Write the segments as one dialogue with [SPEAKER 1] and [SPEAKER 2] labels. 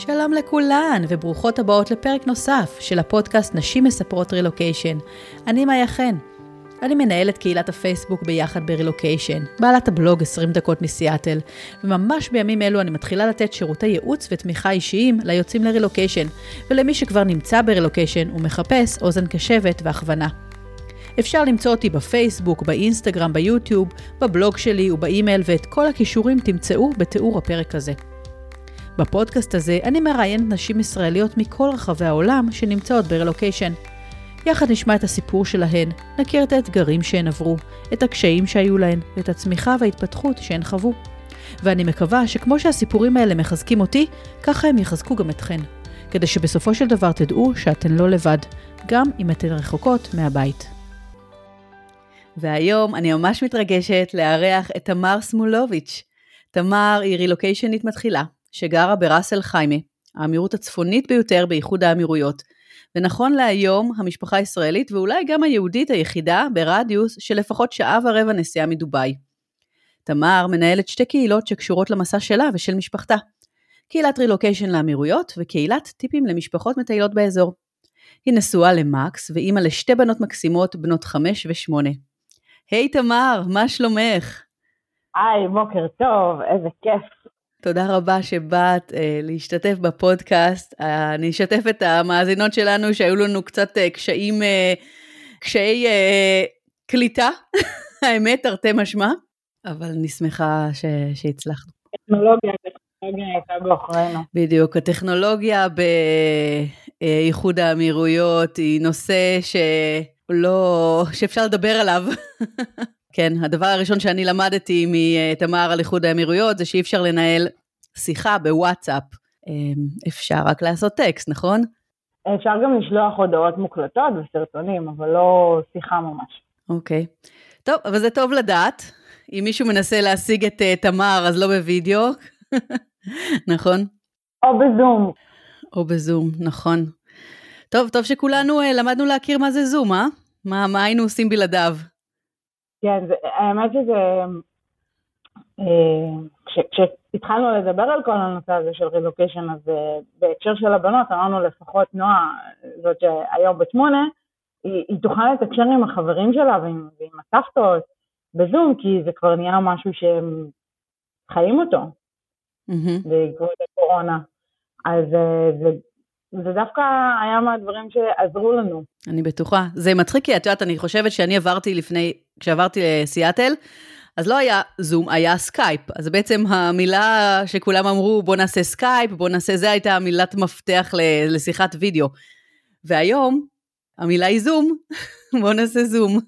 [SPEAKER 1] שלום לכולן, וברוכות הבאות לפרק נוסף של הפודקאסט נשים מספרות רילוקיישן. אני מאיה חן. אני מנהלת קהילת הפייסבוק ביחד ברילוקיישן, בעלת הבלוג 20 דקות מסיאטל, וממש בימים אלו אני מתחילה לתת שירותי ייעוץ ותמיכה אישיים ליוצאים לרילוקיישן, ולמי שכבר נמצא ברילוקיישן ומחפש אוזן קשבת והכוונה. אפשר למצוא אותי בפייסבוק, באינסטגרם, ביוטיוב, בבלוג שלי ובאימייל, ואת כל הכישורים תמצאו בתיאור הפרק הזה. בפודקאסט הזה אני מראיינת נשים ישראליות מכל רחבי העולם שנמצאות ברילוקיישן. יחד נשמע את הסיפור שלהן, נכיר את האתגרים שהן עברו, את הקשיים שהיו להן ואת הצמיחה וההתפתחות שהן חוו. ואני מקווה שכמו שהסיפורים האלה מחזקים אותי, ככה הם יחזקו גם אתכן. כדי שבסופו של דבר תדעו שאתן לא לבד, גם אם אתן רחוקות מהבית. והיום אני ממש מתרגשת לארח את תמר סמולוביץ'. תמר היא רילוקיישנית מתחילה, שגרה בראסל חיימה, האמירות הצפונית ביותר באיחוד האמירויות, ונכון להיום המשפחה הישראלית ואולי גם היהודית היחידה ברדיוס של לפחות שעה ורבע נסיעה מדובאי. תמר מנהלת שתי קהילות שקשורות למסע שלה ושל משפחתה. קהילת רילוקיישן לאמירויות וקהילת טיפים למשפחות מטיילות באזור. היא נשואה למקס ואימא לשתי בנות מקסימות בנות חמש ושמונה. היי hey, תמר, מה שלומך?
[SPEAKER 2] היי, בוקר טוב, איזה כיף.
[SPEAKER 1] תודה רבה שבאת אה, להשתתף בפודקאסט. אה, אני אשתף את המאזינות שלנו שהיו לנו קצת אה, קשיים, אה, קשיי אה, קליטה, האמת, תרתי משמע, אבל אני שמחה ש, שהצלחנו.
[SPEAKER 2] טכנולוגיה, טכנולוגיה הייתה בעוכרינו.
[SPEAKER 1] בדיוק, הטכנולוגיה באיחוד האמירויות היא נושא שלא, שאפשר לדבר עליו. כן, הדבר הראשון שאני למדתי מתמר על איחוד האמירויות זה שאי אפשר לנהל שיחה בוואטסאפ. אמ, אפשר רק לעשות טקסט, נכון?
[SPEAKER 2] אפשר גם לשלוח הודעות מוקלטות וסרטונים, אבל לא שיחה ממש.
[SPEAKER 1] אוקיי. טוב, אבל זה טוב לדעת. אם מישהו מנסה להשיג את uh, תמר, אז לא בווידאו, נכון?
[SPEAKER 2] או בזום.
[SPEAKER 1] או בזום, נכון. טוב, טוב שכולנו uh, למדנו להכיר מה זה זום, אה? מה, מה היינו עושים בלעדיו?
[SPEAKER 2] כן, זה, האמת שזה, אה, כש, כשהתחלנו לדבר על כל הנושא הזה של רילוקיישן, אז אה, בהקשר של הבנות אמרנו לפחות נועה, זאת שהיום בת שמונה, היא, היא תוכל לתקשר עם החברים שלה ועם, ועם הסבתות בזום, כי זה כבר נהיה משהו שהם חיים אותו mm-hmm. בעקבות הקורונה. אז אה, זה זה דווקא היה מהדברים שעזרו לנו.
[SPEAKER 1] אני בטוחה. זה מצחיק כי את יודעת, אני חושבת שאני עברתי לפני, כשעברתי לסיאטל, אז לא היה זום, היה סקייפ. אז בעצם המילה שכולם אמרו, בוא נעשה סקייפ, בוא נעשה, זה הייתה מילת מפתח לשיחת וידאו. והיום, המילה היא זום, בוא נעשה זום.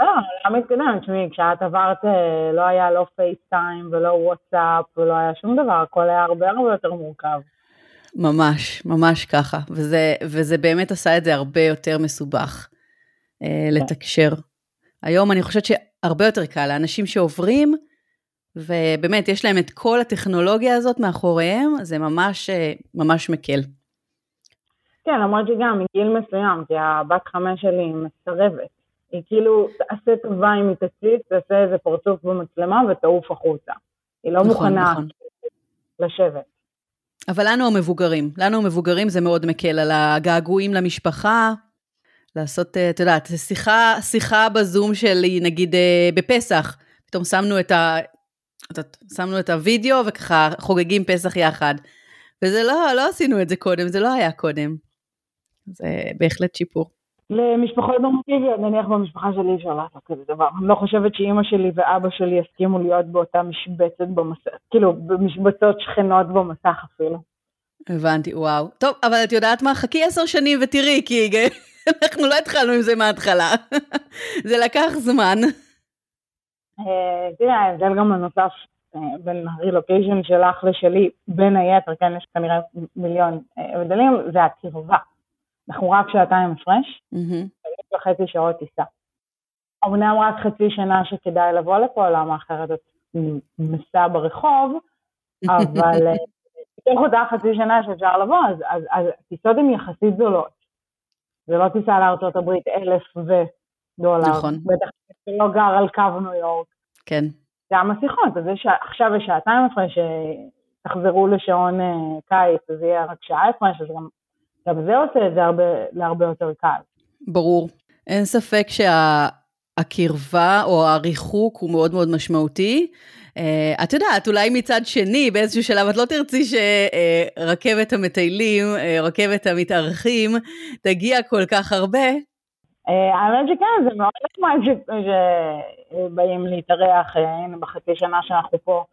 [SPEAKER 2] לא, לא מתקדם, תשמעי, כשאת עברת אה, לא היה לא פייסטיים ולא וואטסאפ ולא היה שום דבר, הכל היה הרבה הרבה יותר מורכב.
[SPEAKER 1] ממש, ממש ככה, וזה, וזה באמת עשה את זה הרבה יותר מסובך אה, לתקשר. היום אני חושבת שהרבה יותר קל לאנשים שעוברים, ובאמת יש להם את כל הטכנולוגיה הזאת מאחוריהם, זה ממש, אה, ממש מקל.
[SPEAKER 2] כן, למרות שגם מגיל מסוים, כי הבת חמש שלי מסרבת. היא כאילו תעשה טובה אם היא תציץ, תעשה איזה פרצוף במצלמה ותעוף החוצה. היא לא נכון, מוכנה נכון. לשבת.
[SPEAKER 1] אבל לנו המבוגרים, לנו המבוגרים זה מאוד מקל על הגעגועים למשפחה, לעשות, אה, את יודעת, שיחה, שיחה בזום שלי, נגיד אה, בפסח, פתאום שמנו את ה... שמנו את הוידאו וככה חוגגים פסח יחד. וזה לא, לא עשינו את זה קודם, זה לא היה קודם. זה בהחלט שיפור.
[SPEAKER 2] למשפחות נורמטיביות, נניח במשפחה שלי אפשר לעשות כזה דבר. אני לא חושבת שאימא שלי ואבא שלי יסכימו להיות באותה משבצת במסך, כאילו במשבצות שכנות במסך אפילו.
[SPEAKER 1] הבנתי, וואו. טוב, אבל את יודעת מה? חכי עשר שנים ותראי, כי אנחנו לא התחלנו עם זה מההתחלה. זה לקח זמן.
[SPEAKER 2] אה, תראה, ההבדל גם הנוסף אה, בין הרילוקיישן שלך לשלי, בין היתר, כן, יש כנראה מיליון אה, הבדלים, זה הקרבה. אנחנו רק שעתיים הפרש, שלוש וחצי שעות טיסה. אמנם רק חצי שנה שכדאי לבוא לפה, למה אחרת את מסע ברחוב, אבל אה, בתוך אותה חצי שנה שאפשר לבוא, אז, אז, אז טיסות הן יחסית זולות. זה לא טיסה לארצות הברית אלף ודולר.
[SPEAKER 1] נכון.
[SPEAKER 2] בטח לא גר על קו ניו יורק.
[SPEAKER 1] כן.
[SPEAKER 2] גם השיחות, אז יש, עכשיו יש שעתיים הפרש, תחזרו לשעון קיץ, אז יהיה רק שעה הפרש, אז גם, גם זה עושה את זה הרבה, להרבה יותר קל.
[SPEAKER 1] ברור. אין ספק שהקרבה או הריחוק הוא מאוד מאוד משמעותי. Uh, את יודעת, אולי מצד שני, באיזשהו שלב את לא תרצי שרכבת uh, המטיילים, uh, רכבת המתארחים, תגיע כל כך הרבה.
[SPEAKER 2] Uh, האמת שכן, זה מאוד נחמד שבאים להתארח, הנה בחצי שנה שאנחנו פה,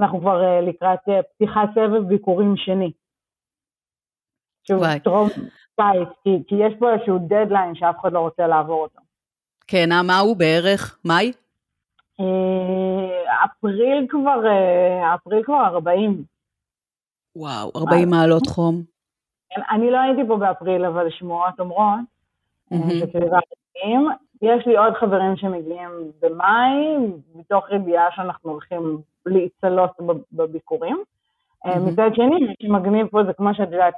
[SPEAKER 2] אנחנו כבר לקראת פתיחת סבב ביקורים שני. שהוא טרום קיץ, כי, כי יש פה איזשהו דדליין שאף אחד לא רוצה לעבור אותו.
[SPEAKER 1] כן, מה הוא בערך? מאי?
[SPEAKER 2] אה, אפריל כבר, אה, אפריל כבר 40.
[SPEAKER 1] וואו, 40 מעלות חום.
[SPEAKER 2] כן, אני לא הייתי פה באפריל, אבל שמועות אומרות יש לי עוד חברים שמגיעים במאי, מתוך ידיעה שאנחנו הולכים להצלות בביקורים. אה, מצד שני, מה שמגניב פה זה כמו שאת יודעת,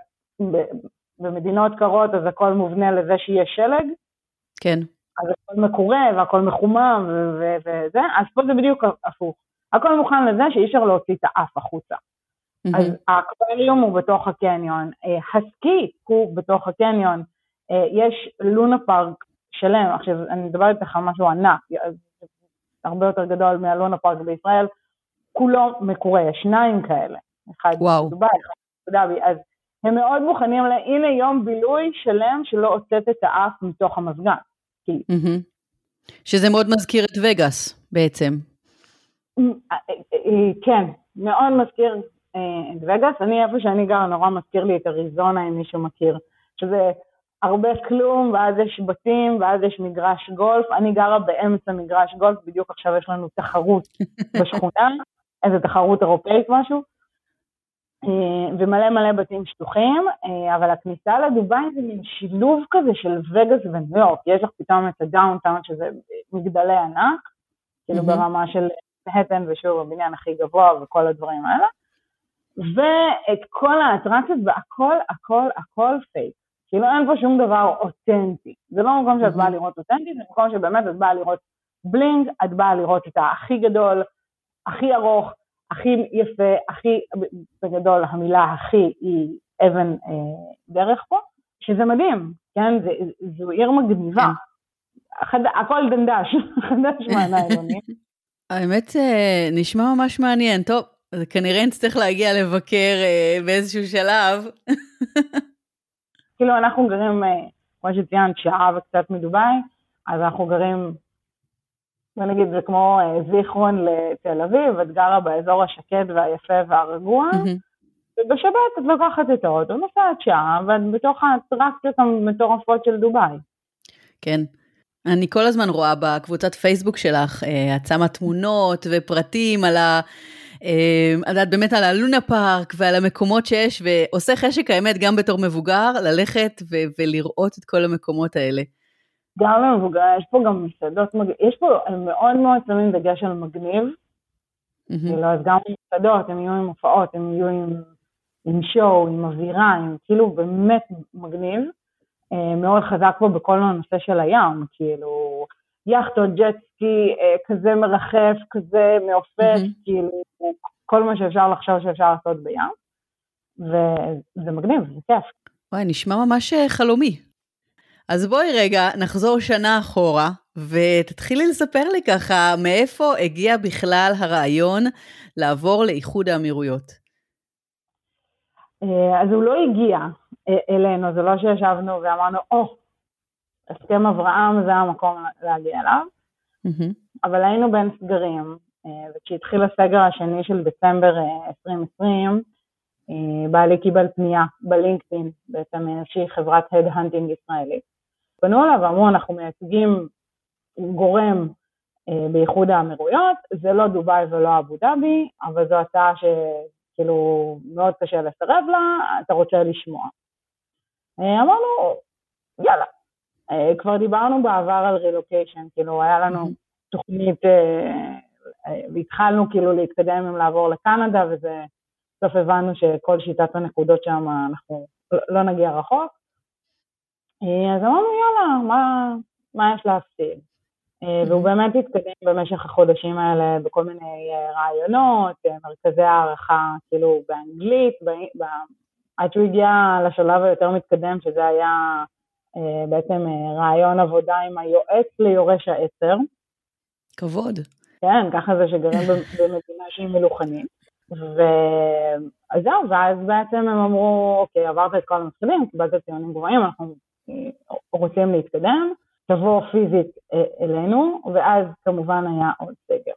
[SPEAKER 2] במדינות קרות אז הכל מובנה לזה שיהיה שלג.
[SPEAKER 1] כן.
[SPEAKER 2] אז הכל מקורה והכל מחומם וזה, אז פה זה בדיוק הפוך. הכל מוכן לזה שאי אפשר להוציא את האף החוצה. Mm-hmm. אז האקווריום הוא בתוך הקניון, אה, הסקי הוא בתוך הקניון, אה, יש לונה פארק שלם, עכשיו אני מדברת איתך על משהו ענק, הרבה יותר גדול מהלונה פארק בישראל, כולו מקורה, יש שניים כאלה, אחד בדובאי, אחד בדאבי, אז הם מאוד מוכנים. הנה יום בילוי שלם שלא הוצאת את האף מתוך המזגן.
[SPEAKER 1] שזה מאוד מזכיר את וגאס בעצם.
[SPEAKER 2] אה, אה, אה, כן, מאוד מזכיר את וגאס. אני, איפה שאני גרה, נורא מזכיר לי את אריזונה, אם מישהו מכיר. שזה הרבה כלום, ואז יש בתים, ואז יש מגרש גולף. אני גרה באמצע מגרש גולף, בדיוק עכשיו יש לנו תחרות בשכונה, איזה תחרות אירופאית משהו. אה, ומלא מלא בתים שטוחים, אה, אבל הכניסה לדובאי זה מין שילוב כזה של וגאס וניו יורק, יש לך פתאום את הדאונטאון שזה מגדלי ענק, כאילו ברמה של מנהטן ושוב הבניין הכי גבוה וכל הדברים האלה, ואת כל האטרקציות והכל הכל הכל פייק, כאילו אין פה שום דבר אותנטי, זה לא מקום שאת באה לראות אותנטי, זה מקום שבאמת את באה לראות בלינג, את באה לראות את הכי גדול, הכי ארוך, הכי יפה, הכי, בגדול המילה הכי היא אבן אה, דרך פה, שזה מדהים, כן? זה, זו עיר מגניבה. כן. חד, הכל דנדש, חדש מהניילונים.
[SPEAKER 1] האמת אה, נשמע ממש מעניין. טוב, כנראה נצטרך להגיע לבקר אה, באיזשהו שלב.
[SPEAKER 2] כאילו אנחנו גרים, אה, כמו שציינת, שעה וקצת מדובאי, אז אנחנו גרים בוא נגיד, זה כמו אה, זיכרון לתל אביב, את גרה באזור השקט והיפה והרגוע, ובשבת את לוקחת את האוטו, נוסעת שעה, ואת בתוך האטרקציות המטורפות של דובאי.
[SPEAKER 1] כן. אני כל הזמן רואה בקבוצת פייסבוק שלך, אה, את שמה תמונות ופרטים על ה... אה, את יודעת, באמת על הלונה פארק ועל המקומות שיש, ועושה חשק האמת גם בתור מבוגר, ללכת ו- ולראות את כל המקומות האלה.
[SPEAKER 2] גם למבוגר, יש פה גם מסעדות, יש פה, הם מאוד מאוד שמים דגש על מגניב, כאילו, אז גם מסעדות, הם יהיו עם הופעות, הם יהיו עם, עם שואו, עם אווירה, עם כאילו באמת מגניב. אה, מאוד חזק פה בכל הנושא של הים, כאילו, יאכטות, ג'טסקי, אה, כזה מרחף, כזה מעופף, כאילו, כל מה שאפשר לחשוב שאפשר לעשות בים, וזה מגניב, זה כיף.
[SPEAKER 1] וואי, נשמע ממש אה, חלומי. אז בואי רגע נחזור שנה אחורה, ותתחילי לספר לי ככה מאיפה הגיע בכלל הרעיון לעבור לאיחוד האמירויות.
[SPEAKER 2] אה, אז הוא לא הגיע אה, אלינו, זה לא שישבנו ואמרנו, oh, oh, הסכם אברהם זה המקום להגיע אליו, mm-hmm. אבל היינו בין סגרים, אה, וכשהתחיל הסגר השני של דצמבר 2020, בעלי קיבל פנייה בלינקדאין, בעצם איזושהי חברת head-hunting ישראלית. פנו אליו ואמרו, אנחנו מייצגים גורם אה, באיחוד האמירויות, זה לא דובאי ולא אבו דאבי, אבל זו הצעה שכאילו מאוד קשה לסרב לה, אתה רוצה לשמוע. אה, אמרנו, יאללה. אה, כבר דיברנו בעבר על רילוקיישן, כאילו היה לנו תוכנית, אה, אה, והתחלנו כאילו להתקדם עם לעבור לקנדה, וזה, בסוף הבנו שכל שיטת הנקודות שם אנחנו לא נגיע רחוק. אה, אז אמרנו, יאללה, מה, מה יש להפסיד? אה, והוא באמת התקדם במשך החודשים האלה בכל מיני רעיונות, מרכזי הערכה כאילו באנגלית, עד שהוא הגיע לשלב היותר מתקדם, שזה היה בעצם רעיון עבודה עם היועץ ליורש העצר.
[SPEAKER 1] כבוד.
[SPEAKER 2] כן, ככה זה שגרים במדינה שהיא מלוכנית. וזהו, ואז בעצם הם אמרו, אוקיי, עברת את כל המסלולים, קיבלת ציונים גבוהים, אנחנו רוצים להתקדם, תבוא פיזית אה, אלינו, ואז כמובן היה עוד סגר.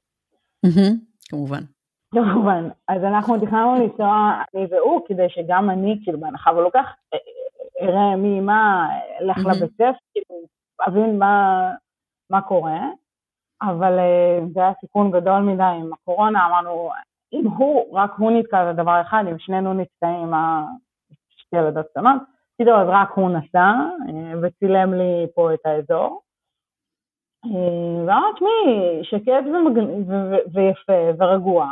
[SPEAKER 1] כמובן.
[SPEAKER 2] כמובן. אז אנחנו תכננו לנסוע, אני והוא, כדי שגם אני, כאילו, בהנחה ולא כך, אה, אה, אראה מי מה, לך לבית ספר, כאילו, אבין מה קורה. אבל זה היה סיכון גדול מדי עם הקורונה, אמרנו, אם הוא, רק הוא נתקע זה דבר אחד, אם שנינו נתקעים, שתי ילדות קטנות, כאילו אז רק הוא נסע אה, וצילם לי פה את האזור. אה, ואמר, תשמעי, שקט ויפה ורגוע,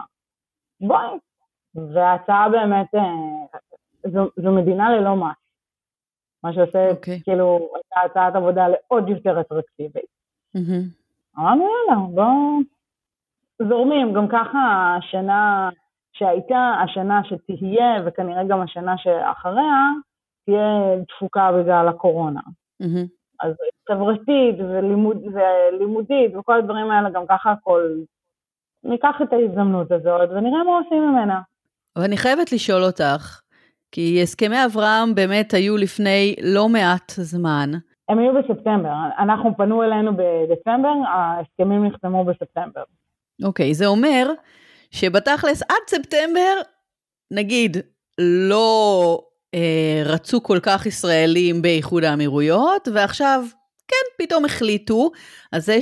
[SPEAKER 2] בואי. וההצעה באמת, אה, זו, זו מדינה ללא מס. מה שעושה, okay. אוקיי. כאילו, הייתה הצעת עבודה לעוד יותר אטרקטיבית. Mm-hmm. אמרנו, יאללה, בואו זורמים, גם ככה השנה שהייתה, השנה שתהיה, וכנראה גם השנה שאחריה, תהיה דפוקה בגלל הקורונה. Mm-hmm. אז חברתית ולימוד, ולימודית וכל הדברים האלה, גם ככה הכל, ניקח את ההזדמנות הזאת ונראה מה עושים ממנה.
[SPEAKER 1] אבל אני חייבת לשאול אותך, כי הסכמי אברהם באמת היו לפני לא מעט זמן.
[SPEAKER 2] הם היו בספטמבר, אנחנו פנו אלינו בדצמבר, ההסכמים נחתמו בספטמבר.
[SPEAKER 1] אוקיי, okay, זה אומר שבתכלס עד ספטמבר, נגיד, לא רצו כל כך ישראלים באיחוד האמירויות, ועכשיו, כן, פתאום החליטו, אז זה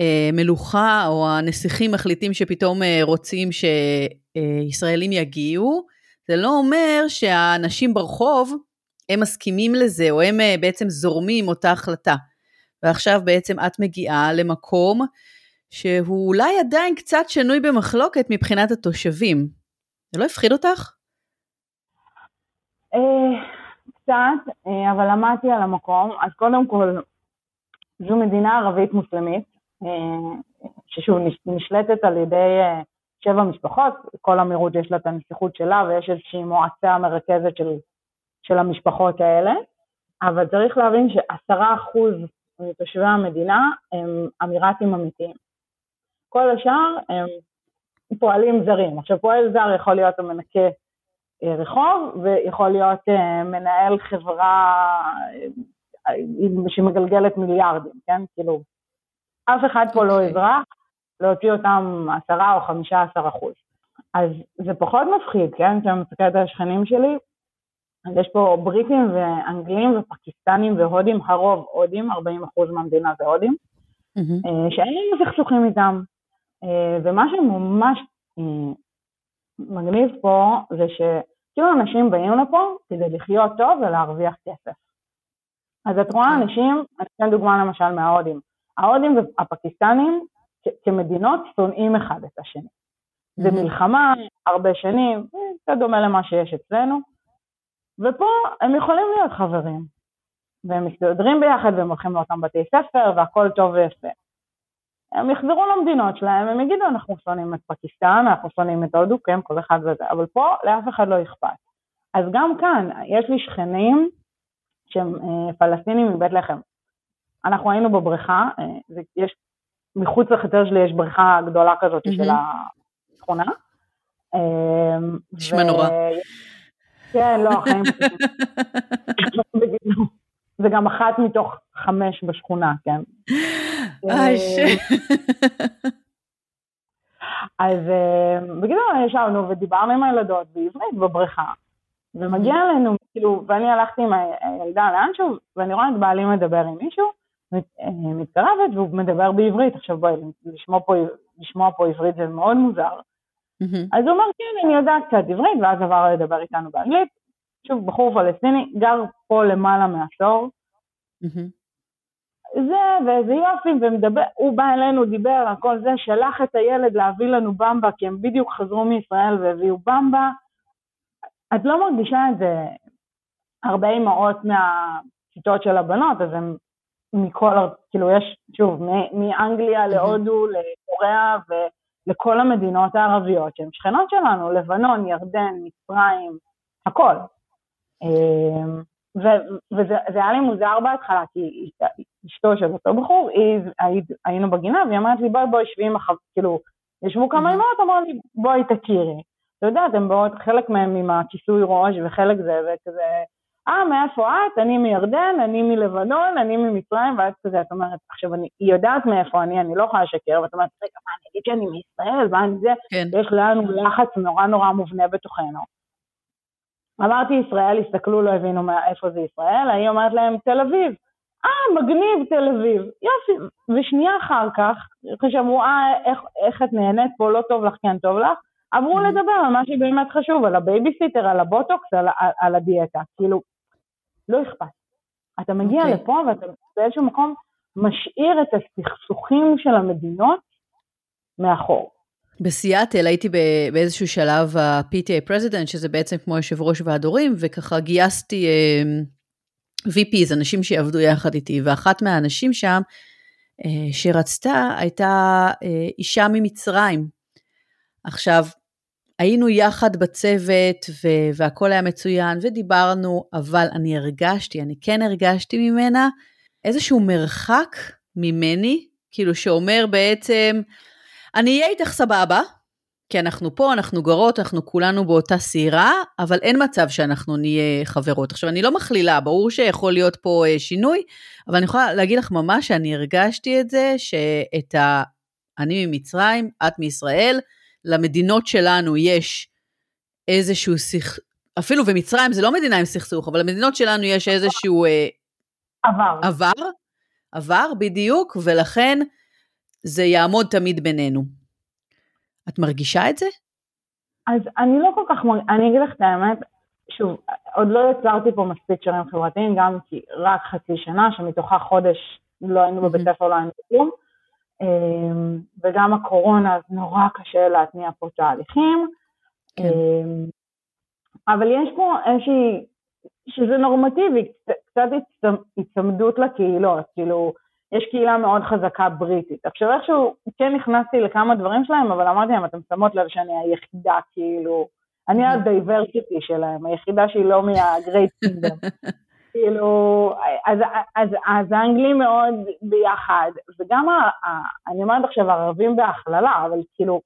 [SPEAKER 1] שהמלוכה או הנסיכים מחליטים שפתאום אה, רוצים שישראלים יגיעו, זה לא אומר שהאנשים ברחוב, הם מסכימים לזה, או הם אה, בעצם זורמים אותה החלטה. ועכשיו בעצם את מגיעה למקום שהוא אולי עדיין קצת שנוי במחלוקת מבחינת התושבים. זה לא הפחיד אותך?
[SPEAKER 2] אה, קצת, אה, אבל למדתי על המקום. אז קודם כל, זו מדינה ערבית מוסלמית, אה, ששוב נשלטת על ידי שבע משפחות, כל אמירות יש לה את הנסיכות שלה ויש איזושהי מועצה מרכזת של, של המשפחות האלה, אבל צריך להבין שעשרה אחוז מתושבי המדינה הם אמירתים אמיתיים. כל השאר הם פועלים זרים. עכשיו, פועל זר יכול להיות המנקה רחוב, ויכול להיות אה, מנהל חברה אה, שמגלגלת מיליארדים, כן? כאילו, אף אחד פה לא אוקיי. אזרח, להוציא אותם עשרה או חמישה עשר אחוז. אז זה פחות מפחיד, כן? כשאני מסתכלת על השכנים שלי, אז יש פה בריטים ואנגלים ופקיסטנים והודים, הרוב הודים, 40 אחוז מהמדינה זה הודים, mm-hmm. שאין לנו סכסוכים איתם. אה, ומה שממש אה, מגניב פה זה שכאילו אנשים באים לפה כדי לחיות טוב ולהרוויח כסף. אז את רואה כן. אנשים, אני אתן דוגמה למשל מההודים. ההודים והפקיסטנים כמדינות שונאים אחד את השני. זה מלחמה הרבה שנים, זה דומה למה שיש אצלנו, ופה הם יכולים להיות חברים, והם מסתדרים ביחד והם הולכים לאותם בתי ספר והכל טוב ויפה. הם יחזרו למדינות שלהם, הם יגידו, אנחנו שונאים את פקיסטן, אנחנו שונאים את הודו, כן, כל אחד וזה, אבל פה לאף אחד לא אכפת. אז גם כאן, יש לי שכנים שהם אה, פלסטינים מבית לחם. אנחנו היינו בבריכה, אה, יש, מחוץ לחצר שלי יש בריכה גדולה כזאת mm-hmm. של השכונה.
[SPEAKER 1] אה, נשמע נורא.
[SPEAKER 2] כן, לא, החיים... זה גם אחת מתוך חמש בשכונה, כן.
[SPEAKER 1] אה,
[SPEAKER 2] אז אה, בגלל ישבנו ודיברנו עם הילדות בעברית בבריכה, ומגיע אלינו, כאילו, ואני הלכתי עם הילדה לאנשהו, ואני רואה את בעלי מדבר עם מישהו, אה, מתקרבת והוא מדבר בעברית, עכשיו בואי, לשמוע פה, לשמוע פה עברית זה מאוד מוזר. אז הוא אומר, כן, אני יודעת קצת עברית, ואז עבר לדבר איתנו באנגלית. שוב, בחור פלסטיני, גר פה למעלה מעשור. זה, ואיזה יופי, ומדבר, הוא בא אלינו, דיבר, הכל זה, שלח את הילד להביא לנו במבה, כי הם בדיוק חזרו מישראל והביאו במבה. את לא מרגישה את זה הרבה אמהות מהשיטות של הבנות, אז הן מכל, כאילו יש, שוב, מאנגליה להודו, לקוריאה ולכל המדינות הערביות שהן שכנות שלנו, לבנון, ירדן, מצרים, הכל. אמ, וזה היה לי מוזר בהתחלה, כי אשתו של אותו בחור, היא, היינו בגינה, והיא אמרת לי, בואי בואי שבי עם החבר, כאילו, ישבו כמה אמהות, אמרו לי, בואי תכירי. אתה יודע, אתם באות, חלק מהם עם הכיסוי ראש וחלק זה, וכזה, אה, מאיפה את? אני מירדן, אני מלבנון, אני ממצרים, ואת כזה, את אומרת, עכשיו, אני, היא יודעת מאיפה אני, אני לא יכולה לשקר, ואת אומרת, רגע, מה, אני אגיד שאני מישראל, מה אני זה? כן. יש לנו לחץ נורא נורא מובנה בתוכנו. אמרתי ישראל, הסתכלו, לא הבינו איפה זה ישראל, היא אומרת להם, תל אביב. אה, מגניב תל אביב, יופי. ושנייה אחר כך, כשאמרו, אה, איך, איך את נהנית פה, לא טוב לך, כן טוב לך, עברו mm-hmm. לדבר על מה שבאמת חשוב, על הבייביסיטר, על הבוטוקס, על, על, על הדיאטה. כאילו, לא אכפת. אתה מגיע okay. okay. לפה ואתה באיזשהו מקום משאיר את הסכסוכים של המדינות מאחור.
[SPEAKER 1] בסיאטל הייתי באיזשהו שלב ה-PTA President, שזה בעצם כמו יושב ראש ועד הורים, וככה גייסתי uh, אמ, VPs, אנשים שיעבדו יחד איתי, ואחת מהאנשים שם uh, שרצתה הייתה uh, אישה ממצרים. עכשיו, היינו יחד בצוות ו- והכל היה מצוין ודיברנו, אבל אני הרגשתי, אני כן הרגשתי ממנה איזשהו מרחק ממני, כאילו שאומר בעצם, אני אהיה איתך סבבה, כי אנחנו פה, אנחנו גרות, אנחנו כולנו באותה סירה, אבל אין מצב שאנחנו נהיה חברות. עכשיו, אני לא מכלילה, ברור שיכול להיות פה אה, שינוי, אבל אני יכולה להגיד לך ממש שאני הרגשתי את זה, שאת ה... אני ממצרים, את מישראל, למדינות שלנו יש איזשהו סכסוך, אפילו במצרים זה לא מדינה עם סכסוך, אבל למדינות שלנו יש איזשהו...
[SPEAKER 2] אה, עבר.
[SPEAKER 1] עבר, עבר, בדיוק, ולכן זה יעמוד תמיד בינינו. את מרגישה את זה?
[SPEAKER 2] אז אני לא כל כך, מרגישה, אני אגיד לך את האמת, שוב, עוד לא יצרתי פה מספיק שרים חברתיים, גם כי רק חצי שנה, שמתוכה חודש לא היינו בבית ספר, לא היינו בכלום. אמ, וגם הקורונה, אז נורא קשה להתניע פה תהליכים. כן. אמ, אבל יש פה איזושהי, שזה נורמטיבי, קצת הצמדות לקהילות, כאילו, יש קהילה מאוד חזקה בריטית. עכשיו איכשהו כן נכנסתי לכמה דברים שלהם, אבל אמרתי להם, אתם שמות לב שאני היחידה, כאילו, אני ה diversity שלהם, היחידה שהיא לא מה Great Kingdom. כאילו, אז, אז, אז האנגלים מאוד ביחד, וגם, ה, ה, אני אומרת עכשיו ערבים בהכללה, אבל כאילו,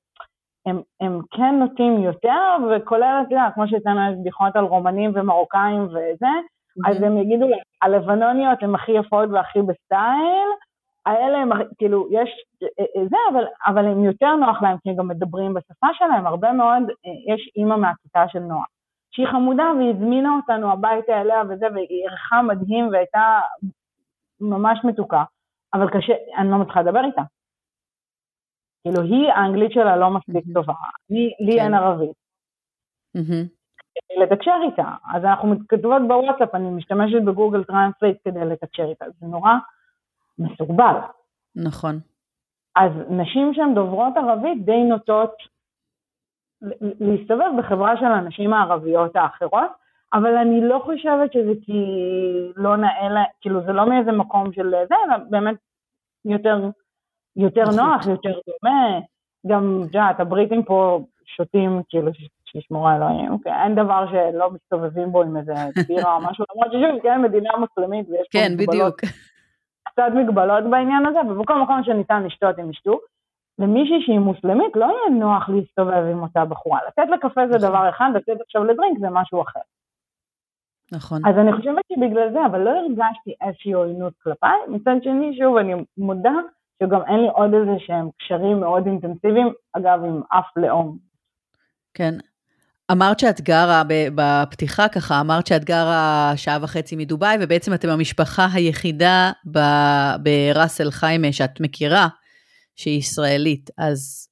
[SPEAKER 2] הם, הם כן נוטים יותר, וכולל, אתה יודע, כמו שאצלנו יש בדיחות על רומנים ומרוקאים וזה. אז הם יגידו, הלבנוניות הן הכי יפות והכי בסטייל, האלה הם, כאילו, יש זה, אבל, אבל הם יותר נוח להם, כי הם גם מדברים בשפה שלהם, הרבה מאוד, יש אימא מהכיתה של נוח. שהיא חמודה והיא הזמינה אותנו הביתה אליה וזה, והיא אירחה מדהים והייתה ממש מתוקה, אבל קשה, אני לא מצליחה לדבר איתה. כאילו, היא, האנגלית שלה לא מספיק טובה, לי, לי כן. אין ערבית. לתקשר איתה, אז אנחנו מתכתבות בוואטסאפ, אני משתמשת ב Google Translate כדי לתקשר איתה, זה נורא מסורבל.
[SPEAKER 1] נכון.
[SPEAKER 2] אז נשים שהן דוברות ערבית די נוטות להסתובב בחברה של הנשים הערביות האחרות, אבל אני לא חושבת שזה כי לא נאה לה, כאילו זה לא מאיזה מקום של זה, אלא באמת יותר, יותר נוח, יותר דומה. גם, את יודעת, הבריטים פה שותים, כאילו, שישמור אלוהים, אוקיי? אין דבר שלא מסתובבים בו עם איזה בירה או משהו, למרות ששוב, כן, מדינה מוסלמית ויש
[SPEAKER 1] כן, פה מגבלות.
[SPEAKER 2] קצת מגבלות בעניין הזה, ובכל מקום שניתן לשתות הם ישתו. למישהי שהיא מוסלמית לא יהיה נוח להסתובב עם אותה בחורה. לתת לקפה זה נכון. דבר אחד, לתת עכשיו לדרינק זה משהו אחר.
[SPEAKER 1] נכון.
[SPEAKER 2] אז אני חושבת שבגלל זה, אבל לא הרגשתי איזושהי עוינות כלפיי. מצד שני, שוב, אני מודה שגם אין לי עוד איזה שהם קשרים מאוד אינטנסיביים, אגב, עם אף לאום.
[SPEAKER 1] כן. אמרת שאת גרה, בפתיחה ככה, אמרת שאת גרה שעה וחצי מדובאי, ובעצם אתם המשפחה היחידה בראס אל חיימה שאת מכירה. שהיא ישראלית, אז...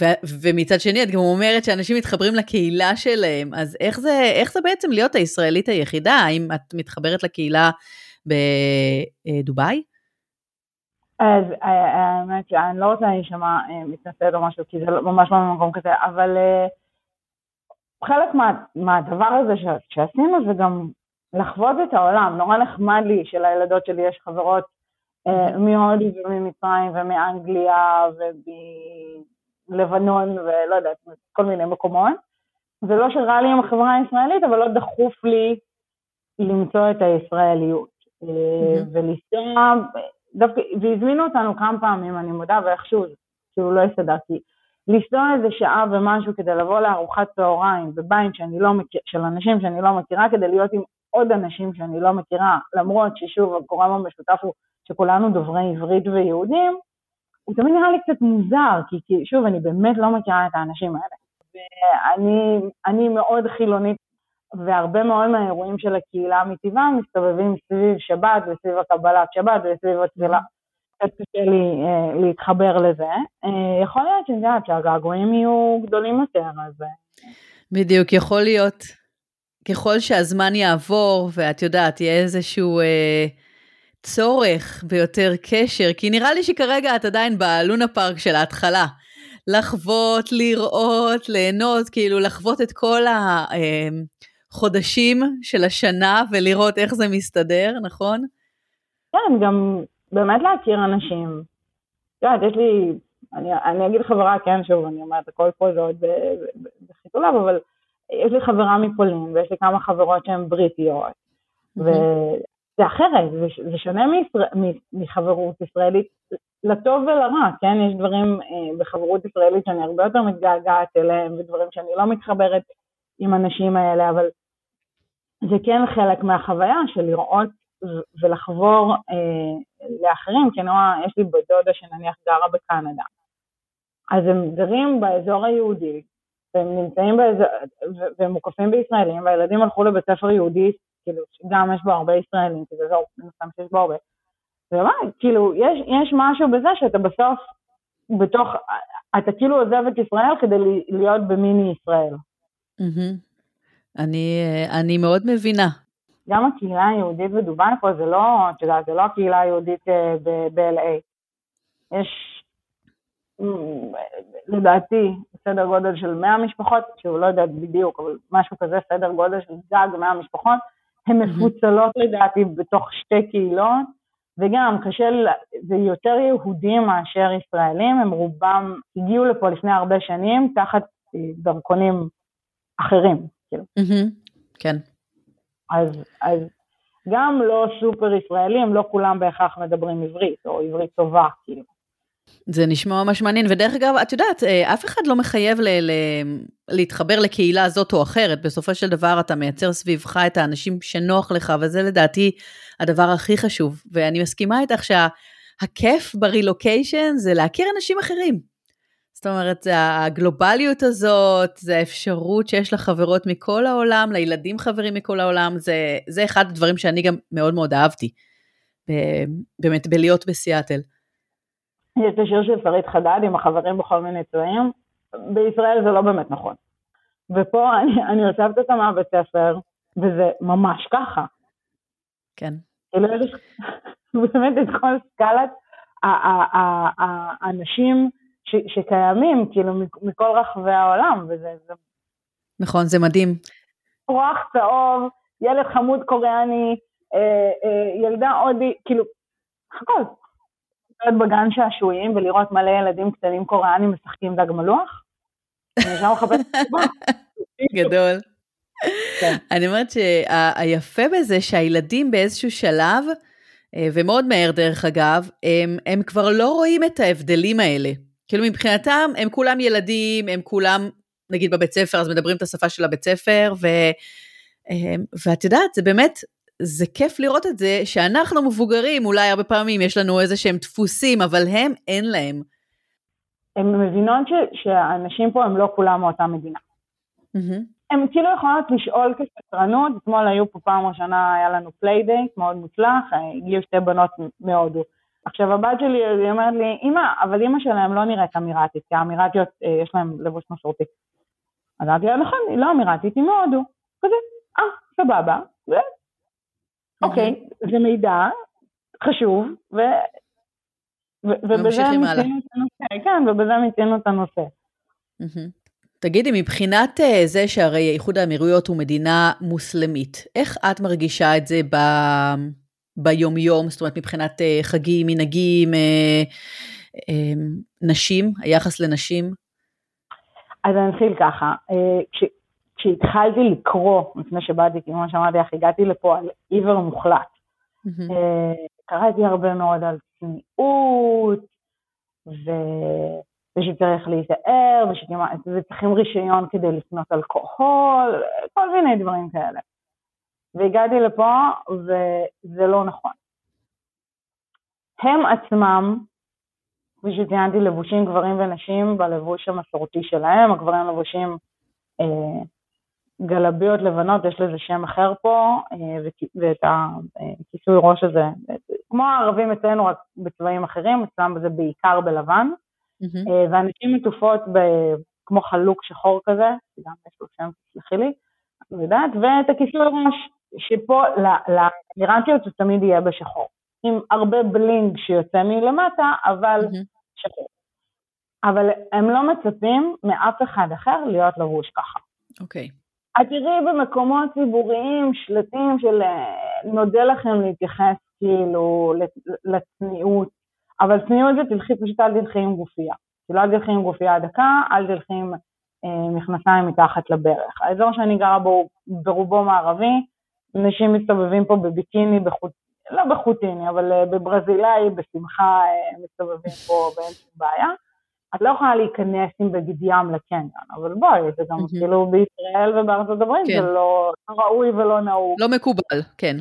[SPEAKER 1] ו, ומצד שני, את גם אומרת שאנשים מתחברים לקהילה שלהם, אז איך זה, איך זה בעצם להיות הישראלית היחידה? האם את מתחברת לקהילה בדובאי?
[SPEAKER 2] אז האמת שאני לא רוצה להישמע אה, מתנצלת או משהו, כי זה לא, ממש לא במקום כזה, אבל אה, חלק מה, מהדבר הזה שעשינו זה גם לחוות את העולם. נורא נחמד לי שלילדות שלי יש חברות אה, מהודו וממצרים ומאנגליה ומלבנון ולא יודעת, כל מיני מקומות. זה לא שרע לי עם החברה הישראלית, אבל לא דחוף לי למצוא את הישראליות. Mm-hmm. ולנסוע, דווקא, והזמינו אותנו כמה פעמים, אני מודה, ואיכשהו, כאילו לא הסתדר, כי לנסוע איזה שעה ומשהו כדי לבוא לארוחת צהריים בבית לא מכיר, של אנשים שאני לא מכירה, כדי להיות עם עוד אנשים שאני לא מכירה, למרות ששוב הגורם המשותף הוא שכולנו דוברי עברית ויהודים, הוא תמיד נראה לי קצת מוזר, כי, כי שוב, אני באמת לא מכירה את האנשים האלה. ואני מאוד חילונית, והרבה מאוד מהאירועים של הקהילה מטבעם מסתובבים סביב שבת וסביב הקבלת שבת וסביב התפילה. קצת קשה לי אה, להתחבר לזה. אה, יכול להיות שזה, שהגעגועים יהיו גדולים יותר, אז... אה.
[SPEAKER 1] בדיוק, יכול להיות. ככל שהזמן יעבור, ואת יודעת, יהיה איזשהו אה, צורך ביותר קשר, כי נראה לי שכרגע את עדיין בלונה פארק של ההתחלה. לחוות, לראות, ליהנות, כאילו לחוות את כל החודשים של השנה ולראות איך זה מסתדר, נכון?
[SPEAKER 2] כן, גם באמת להכיר אנשים. את יודעת, יש לי, אני, אני אגיד חברה, כן, שוב, אני אומרת, הכל פה זה עוד בחיתוליו, אבל יש לי חברה מפולין, ויש לי כמה חברות שהן בריטיות, וזה אחרת, זה, זה שונה מישראל, מחברות ישראלית, לטוב ולרע, כן? יש דברים אה, בחברות ישראלית שאני הרבה יותר מתגעגעת אליהם, ודברים שאני לא מתחברת עם הנשים האלה, אבל זה כן חלק מהחוויה של לראות ולחבור אה, לאחרים, כי נורא, יש לי בדודה שנניח גרה בקנדה. אז הם גרים באזור היהודי, והם נמצאים באזור, והם מוקפים בישראלים, והילדים הלכו לבית ספר יהודי, כאילו, גם יש בו הרבה ישראלים, כי זה אזור, מסתם שיש בו הרבה. ומה, כאילו, יש, יש משהו בזה שאתה בסוף, בתוך, אתה כאילו עוזב את ישראל כדי להיות במיני ישראל.
[SPEAKER 1] Mm-hmm. אני, אני מאוד מבינה.
[SPEAKER 2] גם הקהילה היהודית בדובאי פה זה לא, את יודעת, זה לא הקהילה היהודית אה, ב-LA. יש, לדעתי, סדר גודל של 100 משפחות, שהוא לא יודעת בדיוק, אבל משהו כזה, סדר גודל של גג 100 משפחות, הן מפוצלות לדעתי בתוך שתי קהילות, וגם קשה, זה יותר יהודים מאשר ישראלים, הם רובם הגיעו לפה לפני הרבה שנים תחת אה, דרכונים אחרים. כאילו.
[SPEAKER 1] כן.
[SPEAKER 2] אז, אז גם לא סופר ישראלים, לא כולם בהכרח מדברים עברית, או עברית טובה, כאילו.
[SPEAKER 1] זה נשמע ממש מעניין, ודרך אגב, את יודעת, אה, אף אחד לא מחייב ל- ל- להתחבר לקהילה זאת או אחרת, בסופו של דבר אתה מייצר סביבך את האנשים שנוח לך, וזה לדעתי הדבר הכי חשוב. ואני מסכימה איתך שהכיף שה- ברילוקיישן זה להכיר אנשים אחרים. זאת אומרת, הגלובליות הזאת, זה האפשרות שיש לחברות מכל העולם, לילדים חברים מכל העולם, זה, זה אחד הדברים שאני גם מאוד מאוד אהבתי, באמת, בלהיות בסיאטל.
[SPEAKER 2] יש את השיר של שרית חדד עם החברים בכל מיני צבעים, בישראל זה לא באמת נכון. ופה אני, אני יושבת אותה מהבית ספר, וזה ממש ככה.
[SPEAKER 1] כן.
[SPEAKER 2] כאילו יש באמת את כל סקלת האנשים שקיימים, כאילו, מכל רחבי העולם, וזה...
[SPEAKER 1] נכון, זה מדהים.
[SPEAKER 2] רוח צהוב, ילד חמוד קוריאני, אה, אה, ילדה הודי, כאילו, הכל. להיות בגן שעשועים ולראות מלא ילדים קטנים קוריאנים משחקים דג מלוח. אני שם מחפשת
[SPEAKER 1] גדול. כן. אני אומרת שהיפה בזה שהילדים באיזשהו שלב, אה, ומאוד מהר דרך אגב, הם, הם כבר לא רואים את ההבדלים האלה. כאילו מבחינתם הם כולם ילדים, הם כולם, נגיד בבית ספר, אז מדברים את השפה של הבית ספר, ו, אה, ואת יודעת, זה באמת, זה כיף לראות את זה, שאנחנו מבוגרים, אולי הרבה פעמים יש לנו איזה שהם דפוסים, אבל הם, אין להם.
[SPEAKER 2] הן מבינות ש, שהאנשים פה הם לא כולם מאותה מדינה. Mm-hmm. הן כאילו יכולות לשאול כסקרנות, אתמול היו פה פעם ראשונה, היה לנו playdate מאוד מוצלח, הגיעו שתי בנות מהודו. עכשיו הבת שלי, היא אומרת לי, אמא, אבל אמא שלהם לא נראית אמירתית, כי האמירתיות אה, יש להם לבוש מסורתי. אז אמרתי לה, נכון, היא לא אמירתית, היא מהודו. כזה, אה, סבבה, ו... אוקיי, זה מידע חשוב, ו... ובזה מיצינו את הנושא, כן, ובזה מיצינו את הנושא.
[SPEAKER 1] תגידי, מבחינת אה, זה שהרי איחוד האמירויות הוא מדינה מוסלמית, איך את מרגישה את זה ב... ביומיום, זאת אומרת מבחינת אה, חגים, מנהגים, אה, אה, נשים, היחס לנשים?
[SPEAKER 2] אז אני אתחיל ככה, כש, כשהתחלתי לקרוא, לפני שבאתי, כמו שאמרתי לך, הגעתי לפה על עיוור מוחלט. Mm-hmm. קראתי הרבה מאוד על צניעות, ו... ושצריך להיזהר, וצריכים רישיון כדי לקנות אלכוהול, כל מיני דברים כאלה. והגעתי לפה, וזה לא נכון. הם עצמם, כפי שציינתי, לבושים גברים ונשים בלבוש המסורתי שלהם, הגברים לבושים אה, גלביות לבנות, יש לזה שם אחר פה, אה, ואת הכיסוי ראש הזה, כמו הערבים אצלנו, רק בצבעים אחרים, אצלם זה בעיקר בלבן, mm-hmm. ואנשים עטופות כמו חלוק שחור כזה, גם יש לו שם, תסלחי לי, יודעת, ואת הכיסוי ראש, שפה לאמירנטיות זה תמיד יהיה בשחור, עם הרבה בלינג שיוצא מלמטה, אבל mm-hmm. שחור. אבל הם לא מצפים מאף אחד אחר להיות לבוש ככה.
[SPEAKER 1] אוקיי. Okay.
[SPEAKER 2] את תראי במקומות ציבוריים שלטים של אה, נודה לכם להתייחס כאילו לצניעות, אבל צניעות זה תלכי, פשוט אל תלכי עם גופייה. כאילו אל תלכי עם גופייה דקה, אל תלכי עם מכנסיים מתחת לברך. האזור שאני גרה בו ברובו מערבי, אנשים מסתובבים פה בביקיני, בחוט... לא בחוטיני, אבל אה, בברזילאי, בשמחה אה, מסתובבים פה באין שום בעיה. את לא יכולה להיכנס עם בגד ים לקניון, אבל בואי, זה גם mm-hmm. כאילו בישראל ובארצות הברית כן. זה לא ראוי ולא נהוג.
[SPEAKER 1] לא מקובל, כן.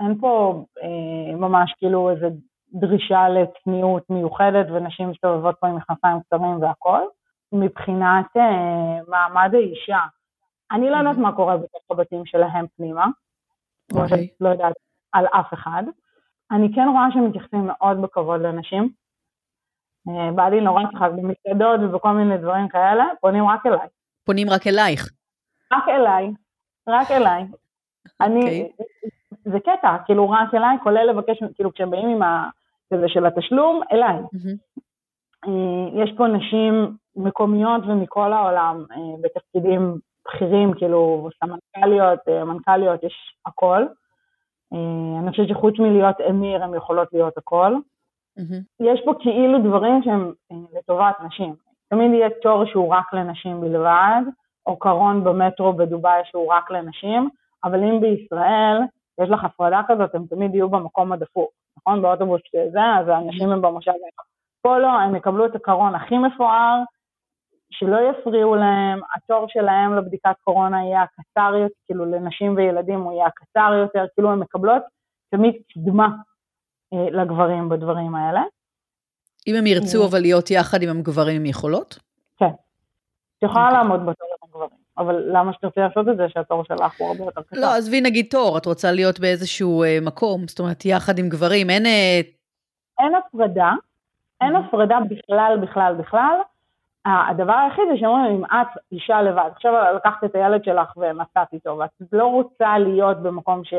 [SPEAKER 2] אין פה אה, ממש כאילו איזו דרישה לצניעות מיוחדת, ונשים מסתובבות פה עם מכנסיים קצרים והכול. מבחינת אה, מעמד האישה, אני לא יודעת mm-hmm. מה קורה בתוך הבתים שלהם פנימה, כמו okay. שאת לא יודעת על אף אחד. אני כן רואה שמתייחסים מאוד בכבוד לנשים. בא לי נורא צחק במסעדות ובכל מיני דברים כאלה, פונים רק אליי.
[SPEAKER 1] פונים רק אלייך.
[SPEAKER 2] רק אליי, רק אליי. אני, אוקיי. זה קטע, כאילו רק אליי, כולל לבקש, כאילו כשהם באים עם ה... כזה של התשלום, אליי. אה, יש פה נשים מקומיות ומכל העולם אה, בתפקידים בכירים, כאילו סמנכ"ליות, מנכ"ליות, יש הכל. אני חושבת שחוץ מלהיות אמיר, הן יכולות להיות הכל. Mm-hmm. יש פה כאילו דברים שהם אה, לטובת נשים. תמיד יהיה תור שהוא רק לנשים בלבד, או קרון במטרו בדובאי שהוא רק לנשים, אבל אם בישראל יש לך הפרדה כזאת, הם תמיד יהיו במקום הדפוק, נכון? באוטובוס שזה, אז האנשים הם במושב. פה לא, הם יקבלו את הקרון הכי מפואר, שלא יפריעו להם, התור שלהם לבדיקת קורונה יהיה הקצר יותר, כאילו לנשים וילדים הוא יהיה הקצר יותר, כאילו הם מקבלות תמיד קדמה אה, לגברים בדברים האלה.
[SPEAKER 1] אם הם ירצו אבל להיות יחד עם הגברים עם יכולות?
[SPEAKER 2] כן. את יכולה okay. אוקיי. לעמוד בתור עם הגברים, אבל למה שתרצי לעשות את זה שהתור שלך הוא הרבה יותר קטן?
[SPEAKER 1] לא, עזבי נגיד תור, את רוצה להיות באיזשהו אה, מקום, זאת אומרת יחד עם גברים, אין... אה...
[SPEAKER 2] אין הפרדה, אין הפרדה בכלל, בכלל, בכלל. הדבר היחיד זה שאומרים, אם את אישה לבד, עכשיו לקחת את הילד שלך ונסעת איתו, ואת לא רוצה להיות במקום ש...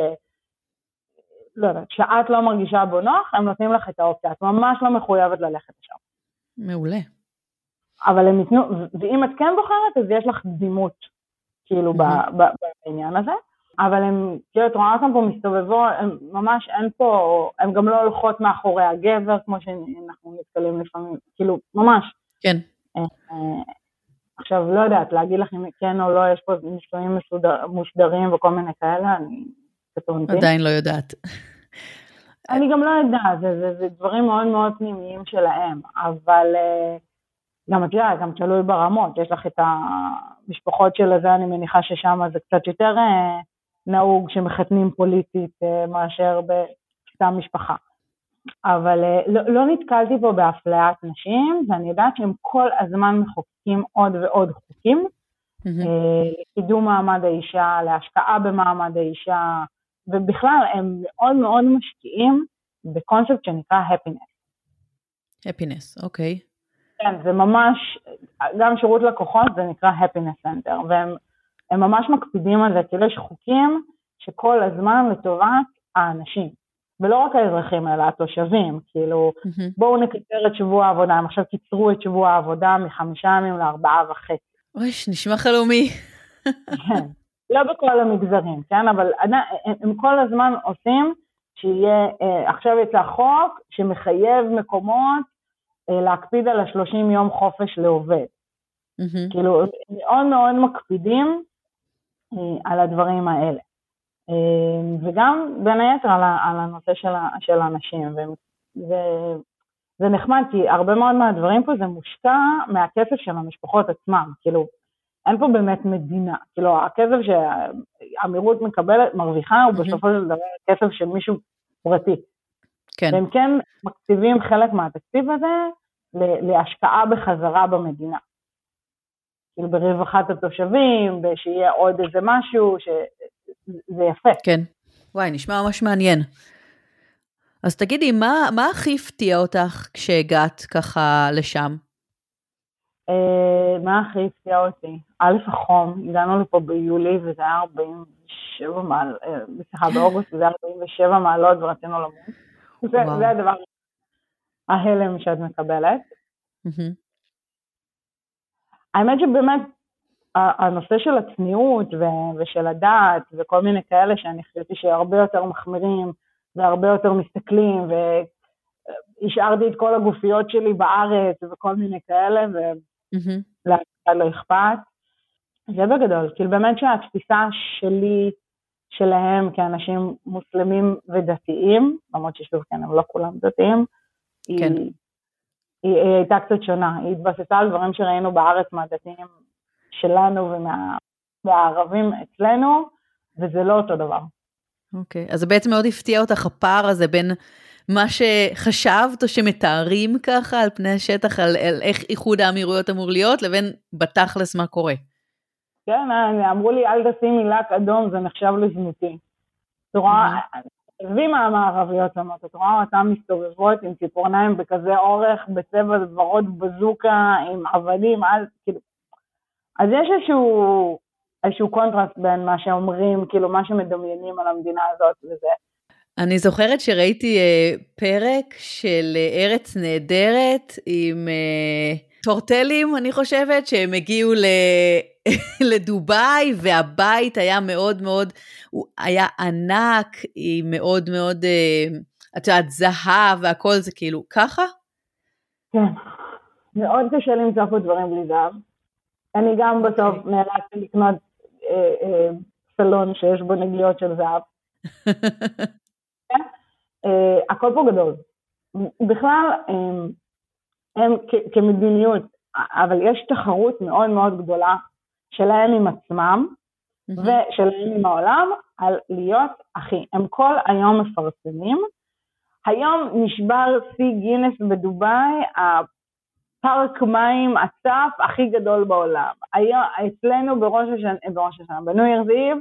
[SPEAKER 2] לא יודעת, שאת לא מרגישה בו נוח, הם נותנים לך את האופציה, את ממש לא מחויבת ללכת לשם.
[SPEAKER 1] מעולה.
[SPEAKER 2] אבל הם ייתנו, ואם את כן בוחרת, אז יש לך קדימות, כאילו, בעניין הזה. אבל הם, כאילו, את רואה אותם פה מסתובבו, הם ממש אין פה, הם גם לא הולכות מאחורי הגבר, כמו שאנחנו נתקלים לפעמים, כאילו, ממש.
[SPEAKER 1] כן.
[SPEAKER 2] אה, עכשיו, לא יודעת, להגיד לך אם כן או לא, יש פה נישואים מוסדרים וכל מיני כאלה, אני
[SPEAKER 1] קטונתי. עדיין לא יודעת.
[SPEAKER 2] אני גם לא יודעת, זה, זה, זה דברים מאוד מאוד פנימיים שלהם, אבל אה, גם את יודעת, גם תלוי ברמות, יש לך את המשפחות של הזה, אני מניחה ששם זה קצת יותר אה, נהוג שמחתנים פוליטית מאשר בסתם משפחה. אבל לא, לא נתקלתי פה באפליית נשים, ואני יודעת שהם כל הזמן מחוקקים עוד ועוד חוקים mm-hmm. לקידום מעמד האישה, להשקעה במעמד האישה, ובכלל הם מאוד מאוד משקיעים בקונספט שנקרא happiness.
[SPEAKER 1] happiness, אוקיי. Okay.
[SPEAKER 2] כן, זה ממש, גם שירות לקוחות זה נקרא happiness center, והם ממש מקפידים על זה, כאילו יש חוקים שכל הזמן לטובת האנשים, ולא רק האזרחים אלא התושבים, כאילו mm-hmm. בואו נקצר את שבוע העבודה, הם עכשיו קיצרו את שבוע העבודה מחמישה ימים לארבעה וחצי.
[SPEAKER 1] אוי, נשמע חלומי.
[SPEAKER 2] כן. לא בכל המגזרים, כן? אבל הם כל הזמן עושים שיהיה, אה, עכשיו יצא חוק שמחייב מקומות אה, להקפיד על ה-30 יום חופש לעובד. Mm-hmm. כאילו, מאוד מאוד מקפידים אה, על הדברים האלה. אה, וגם בין היתר על, על הנושא של, של הנשים. וזה נחמד, כי הרבה מאוד מהדברים פה זה מושקע מהכסף של המשפחות עצמם. כאילו, אין פה באמת מדינה. כאילו, הכסף שהאמירות מקבלת, מרוויחה, הוא בסופו של דבר כסף של מישהו פרטי. כן. והם כן מקציבים חלק מהתקציב הזה להשקעה בחזרה במדינה. כאילו ברווחת התושבים, שיהיה עוד איזה משהו, שזה יפה.
[SPEAKER 1] כן. וואי, נשמע ממש מעניין. אז תגידי, מה, מה הכי הפתיע אותך כשהגעת ככה לשם?
[SPEAKER 2] Uh, מה הכי הפתיע אותי? א', החום, הגענו לפה ביולי וזה היה 47 מעלות, אה, סליחה, באוגוסט וזה היה 47 מעלות ורצינו למות. זה, זה הדבר, ההלם שאת מקבלת. Mm-hmm. האמת שבאמת, הנושא של הצניעות ושל הדעת וכל מיני כאלה שאני חשבתי שהרבה יותר מחמירים והרבה יותר מסתכלים והשארתי את כל הגופיות שלי בארץ וכל מיני כאלה ולאף אחד לא אכפת. זה בגדול, כאילו באמת שהתפיסה שלי, שלהם כאנשים מוסלמים ודתיים, למרות ששוב כן, הם לא כולם דתיים, כן. היא, היא, היא הייתה קצת שונה, היא התבססה על דברים שראינו בארץ מהדתיים שלנו ומהערבים אצלנו, וזה לא אותו דבר.
[SPEAKER 1] אוקיי, okay. אז זה בעצם מאוד הפתיע אותך הפער הזה בין מה שחשבת או שמתארים ככה על פני השטח, על, על איך איחוד האמירויות אמור להיות, לבין בתכלס מה קורה.
[SPEAKER 2] כן, אמרו לי אל תשימי לק אדום, זה נחשב לזנותי. את רואה, עזבי מה המערביות שמות, את רואה אותן מסתובבות עם ציפורניים בכזה אורך, בצבע ורוד בזוקה, עם אבנים, אז כאילו... אז יש איזשהו, איזשהו קונטרסט בין מה שאומרים, כאילו מה שמדמיינים על המדינה הזאת וזה.
[SPEAKER 1] אני זוכרת שראיתי אה, פרק של אה, ארץ נהדרת עם אה, טורטלים, אני חושבת, שהם הגיעו ל... לדובאי, והבית היה מאוד מאוד, הוא היה ענק, היא מאוד מאוד, אה, את יודעת, זהב והכל זה כאילו ככה?
[SPEAKER 2] כן, מאוד קשה למצוא פה דברים בלי זהב. אני גם אוקיי. בסוף okay. נאלצתי לקנות אה, אה, סלון שיש בו נגיעות של זהב. אה, הכל פה גדול. בכלל, אה, הם כמדיניות, אבל יש תחרות מאוד מאוד גדולה שלהם עם עצמם mm-hmm. ושלהם עם העולם על להיות אחי. הם כל היום מפרסמים. היום נשבר שיא גינס בדובאי, הפארק מים הצף הכי גדול בעולם. היום, אצלנו בראש השנה, בראש השנה, בניו ירז איב,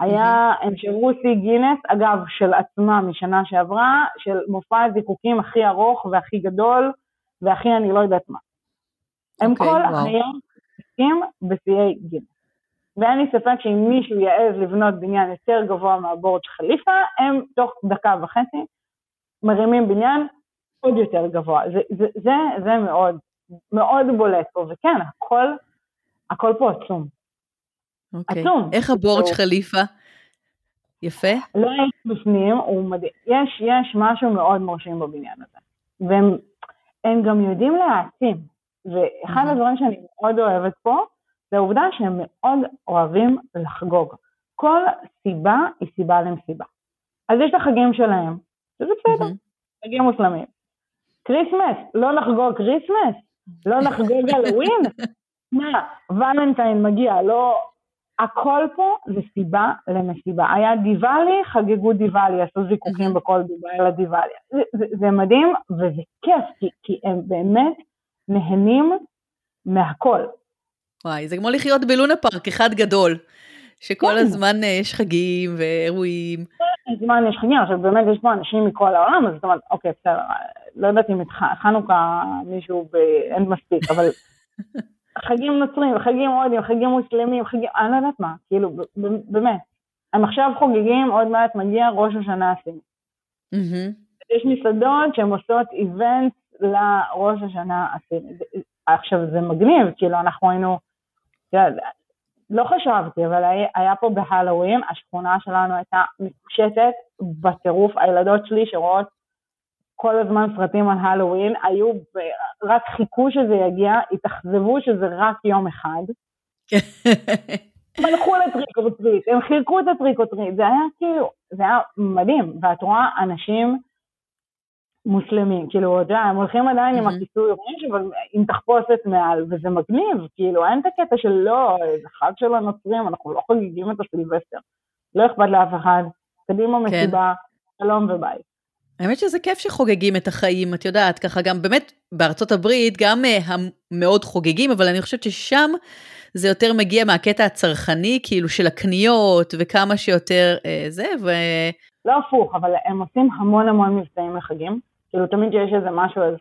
[SPEAKER 2] היה, הם שברו שיא גינס, אגב, של עצמם משנה שעברה, של מופע הזיקוקים הכי ארוך והכי גדול, והכי אני לא יודעת מה. הם okay, אוקיי, כל wow. היום מתעסקים בשיאי גינס. ואין לי ספק שאם מישהו יעז לבנות בניין יותר גבוה מהבורד חליפה, הם תוך דקה וחצי מרימים בניין עוד יותר גבוה. זה, זה, זה, זה מאוד, מאוד בולט פה, וכן, הכל, הכל פה עצום.
[SPEAKER 1] אוקיי. עצום. איך הבורד הוא... חליפה? יפה?
[SPEAKER 2] לא הייתי בפנים, הוא מדהים. יש, יש משהו מאוד מרשים בבניין הזה. והם גם יודעים להעצים. ואחד mm-hmm. הדברים שאני מאוד אוהבת פה, זה העובדה שהם מאוד אוהבים לחגוג. כל סיבה היא סיבה למסיבה. אז יש את החגים שלהם, שזה בסדר, mm-hmm. חגים מוסלמים. כריסמס, לא נחגוג כריסמס? לא נחגוג הלווין? מה, ולנטיין מגיע, לא... הכל פה זה סיבה למסיבה. היה דיוואלי, חגגו דיוואלי, עשו זיקוקים. בכל דובאי על הדיוואלי. זה, זה, זה מדהים וזה כיף, כי, כי הם באמת נהנים מהכל.
[SPEAKER 1] וואי, זה כמו לחיות בלונה פארק, אחד גדול, שכל כן. הזמן אה, יש חגים ואירועים.
[SPEAKER 2] כל הזמן יש חגים, עכשיו באמת יש פה אנשים מכל העולם, אז זאת אומרת, אוקיי, בסדר, לא יודעת אם את חנוכה מישהו, ב... אין מספיק, אבל חגים נוצרים, חגים הודים, חגים מוסלמים, חגים, אני לא יודעת מה, כאילו, באמת. הם עכשיו חוגגים, עוד מעט מגיע ראש השנה הסיני. יש מסעדות שהן עושות איבנט לראש השנה הסיני. עכשיו, זה מגניב, כאילו, אנחנו היינו, לא חשבתי, אבל היה, פה בהלואוין, השכונה שלנו הייתה מקושטת בטירוף. הילדות שלי שרואות כל הזמן סרטים על הלואוין, היו, רק חיכו שזה יגיע, התאכזבו שזה רק יום אחד. הם הלכו ל trick or treat, הם חיכו את ה trick or treat, זה היה כאילו, זה היה מדהים, ואת רואה אנשים מוסלמים, כאילו, אתה יודע, הם הולכים עדיין עם הכיסוי ראש, אבל עם תחפושת מעל, וזה מגניב, כאילו, אין את הקטע של לא, זה חג של הנוצרים, אנחנו לא חוגגים את הסילבסטר. לא אכפת לאף אחד, קדימה כן. מסיבה, שלום וביי.
[SPEAKER 1] האמת שזה כיף שחוגגים את החיים, את יודעת, ככה גם באמת בארצות הברית, גם uh, מאוד חוגגים, אבל אני חושבת ששם זה יותר מגיע מהקטע הצרכני, כאילו של הקניות, וכמה שיותר uh, זה, ו...
[SPEAKER 2] לא הפוך, אבל הם עושים המון המון מבצעים לחגים. כאילו תמיד שיש איזה משהו אז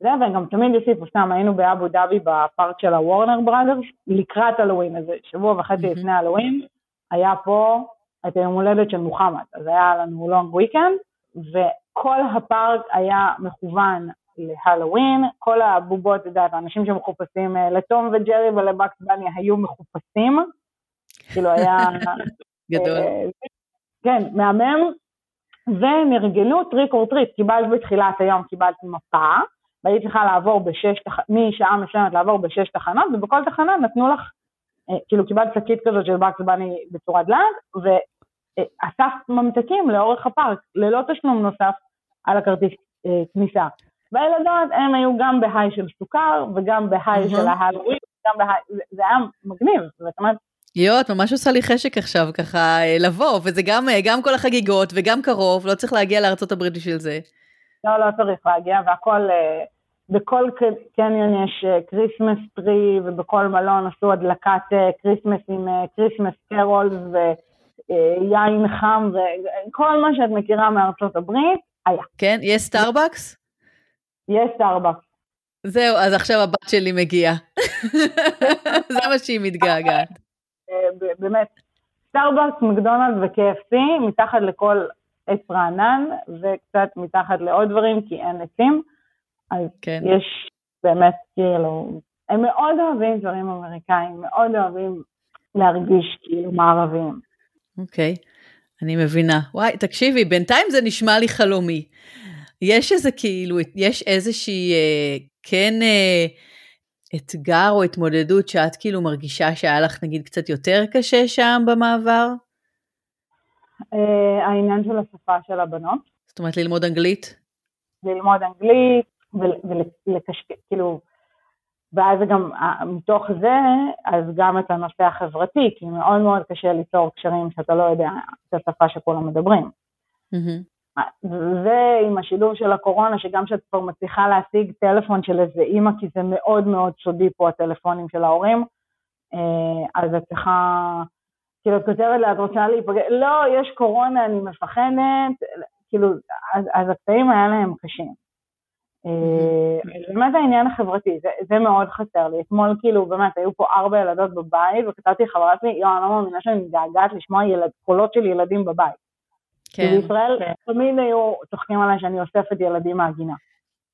[SPEAKER 2] זה, וגם תמיד יוסיפו, סתם היינו באבו דאבי בפארק של ה Warner Brothers, לקראת הלואוין, איזה שבוע וחצי לפני הלואוין, היה פה את היום הולדת של מוחמד, אז היה לנו long weekend, וכל הפארק היה מכוון להלואוין, כל הבובות, את יודעת, האנשים שמחופשים אה, לתום וג'רי ול Bugs Bunny היו מחופשים, כאילו היה...
[SPEAKER 1] גדול. אה,
[SPEAKER 2] כן, מהמם, ונרגלו trick or treat, קיבלת בתחילת היום, קיבלתי מפה, והיית צריכה לעבור בשש, משעה מסוימת לעבור בשש תחנות, ובכל תחנה נתנו לך, אה, כאילו קיבלת שקית כזאת של Bugs Bunny בצורת דלעת, ואספת ממתקים לאורך הפארק, ללא תשלום נוסף על הכרטיס אה, כניסה. והילדות הם היו גם ב high של סוכר, וגם ב high של ההלווין, גם ב high, זה היה מגניב, זאת אומרת,
[SPEAKER 1] יואו, את ממש עושה לי חשק עכשיו ככה אה, לבוא, וזה גם, אה, גם כל החגיגות וגם קרוב, לא צריך להגיע לארה"ב בשביל זה.
[SPEAKER 2] לא, לא צריך להגיע, והכל, אה, בכל קניון יש Christmas tree, ובכל מלון עשו הדלקת Christmas עם Christmas carols ויין חם, וכל מה שאת מכירה מארצות הברית, היה.
[SPEAKER 1] כן? יש סטארבקס?
[SPEAKER 2] יש סטארבקס.
[SPEAKER 1] זהו, אז עכשיו הבת שלי מגיעה. זה מה שהיא מתגעגעת.
[SPEAKER 2] באמת, סטארבקס, מקדונלדס ו-KFC, מתחת לכל עץ רענן, וקצת מתחת לעוד דברים, כי אין עצים. אז כן. יש באמת, כאילו, הם מאוד אוהבים דברים אמריקאים, מאוד אוהבים להרגיש כאילו מערבים.
[SPEAKER 1] אוקיי, אני מבינה. וואי, תקשיבי, בינתיים זה נשמע לי חלומי. יש איזה כאילו, יש איזושהי, אה, כן, אה, אתגר או התמודדות שאת כאילו מרגישה שהיה לך נגיד קצת יותר קשה שם במעבר?
[SPEAKER 2] Uh, העניין של השפה של הבנות.
[SPEAKER 1] זאת אומרת ללמוד אנגלית?
[SPEAKER 2] ללמוד אנגלית ולקשקש, כאילו, ואז גם מתוך זה, אז גם את הנושא החברתי, כי מאוד מאוד קשה ליצור קשרים שאתה לא יודע את השפה שכולם מדברים. Mm-hmm. ועם השילוב של הקורונה, שגם כשאת כבר מצליחה להשיג טלפון של איזה אימא, כי זה מאוד מאוד סודי פה הטלפונים של ההורים, אה, אז את צריכה, כאילו, את כותבת לה, את רוצה להיפגש, לא, יש קורונה, אני מפחדת, כאילו, אז, אז הקטעים האלה הם קשים. אה, באמת העניין החברתי, זה, זה מאוד חסר לי. אתמול כאילו, באמת, היו פה ארבע ילדות בבית, וכתבתי לחברת לי, יואו, אני לא מאמינה שאני מתגעגעת לשמוע ילד, קולות של ילדים בבית. כן. בישראל כן. תמיד היו צוחקים עליי שאני אוספת ילדים מהגינה.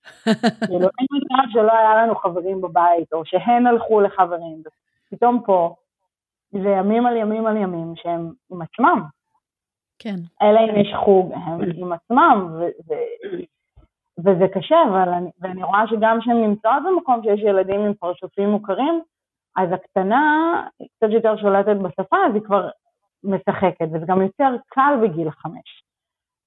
[SPEAKER 2] כאילו, אין מצב שלא היה לנו חברים בבית, או שהן הלכו לחברים. פתאום פה, זה ימים על ימים על ימים שהם עם עצמם.
[SPEAKER 1] כן.
[SPEAKER 2] אלא אם יש חוג, הם עם עצמם, ו- וזה קשה, אבל אני, ואני רואה שגם כשהן נמצאות במקום שיש ילדים עם פרצופים מוכרים, אז הקטנה קצת יותר שולטת בשפה, אז היא כבר משחקת, וזה גם יותר קל בגיל חמש.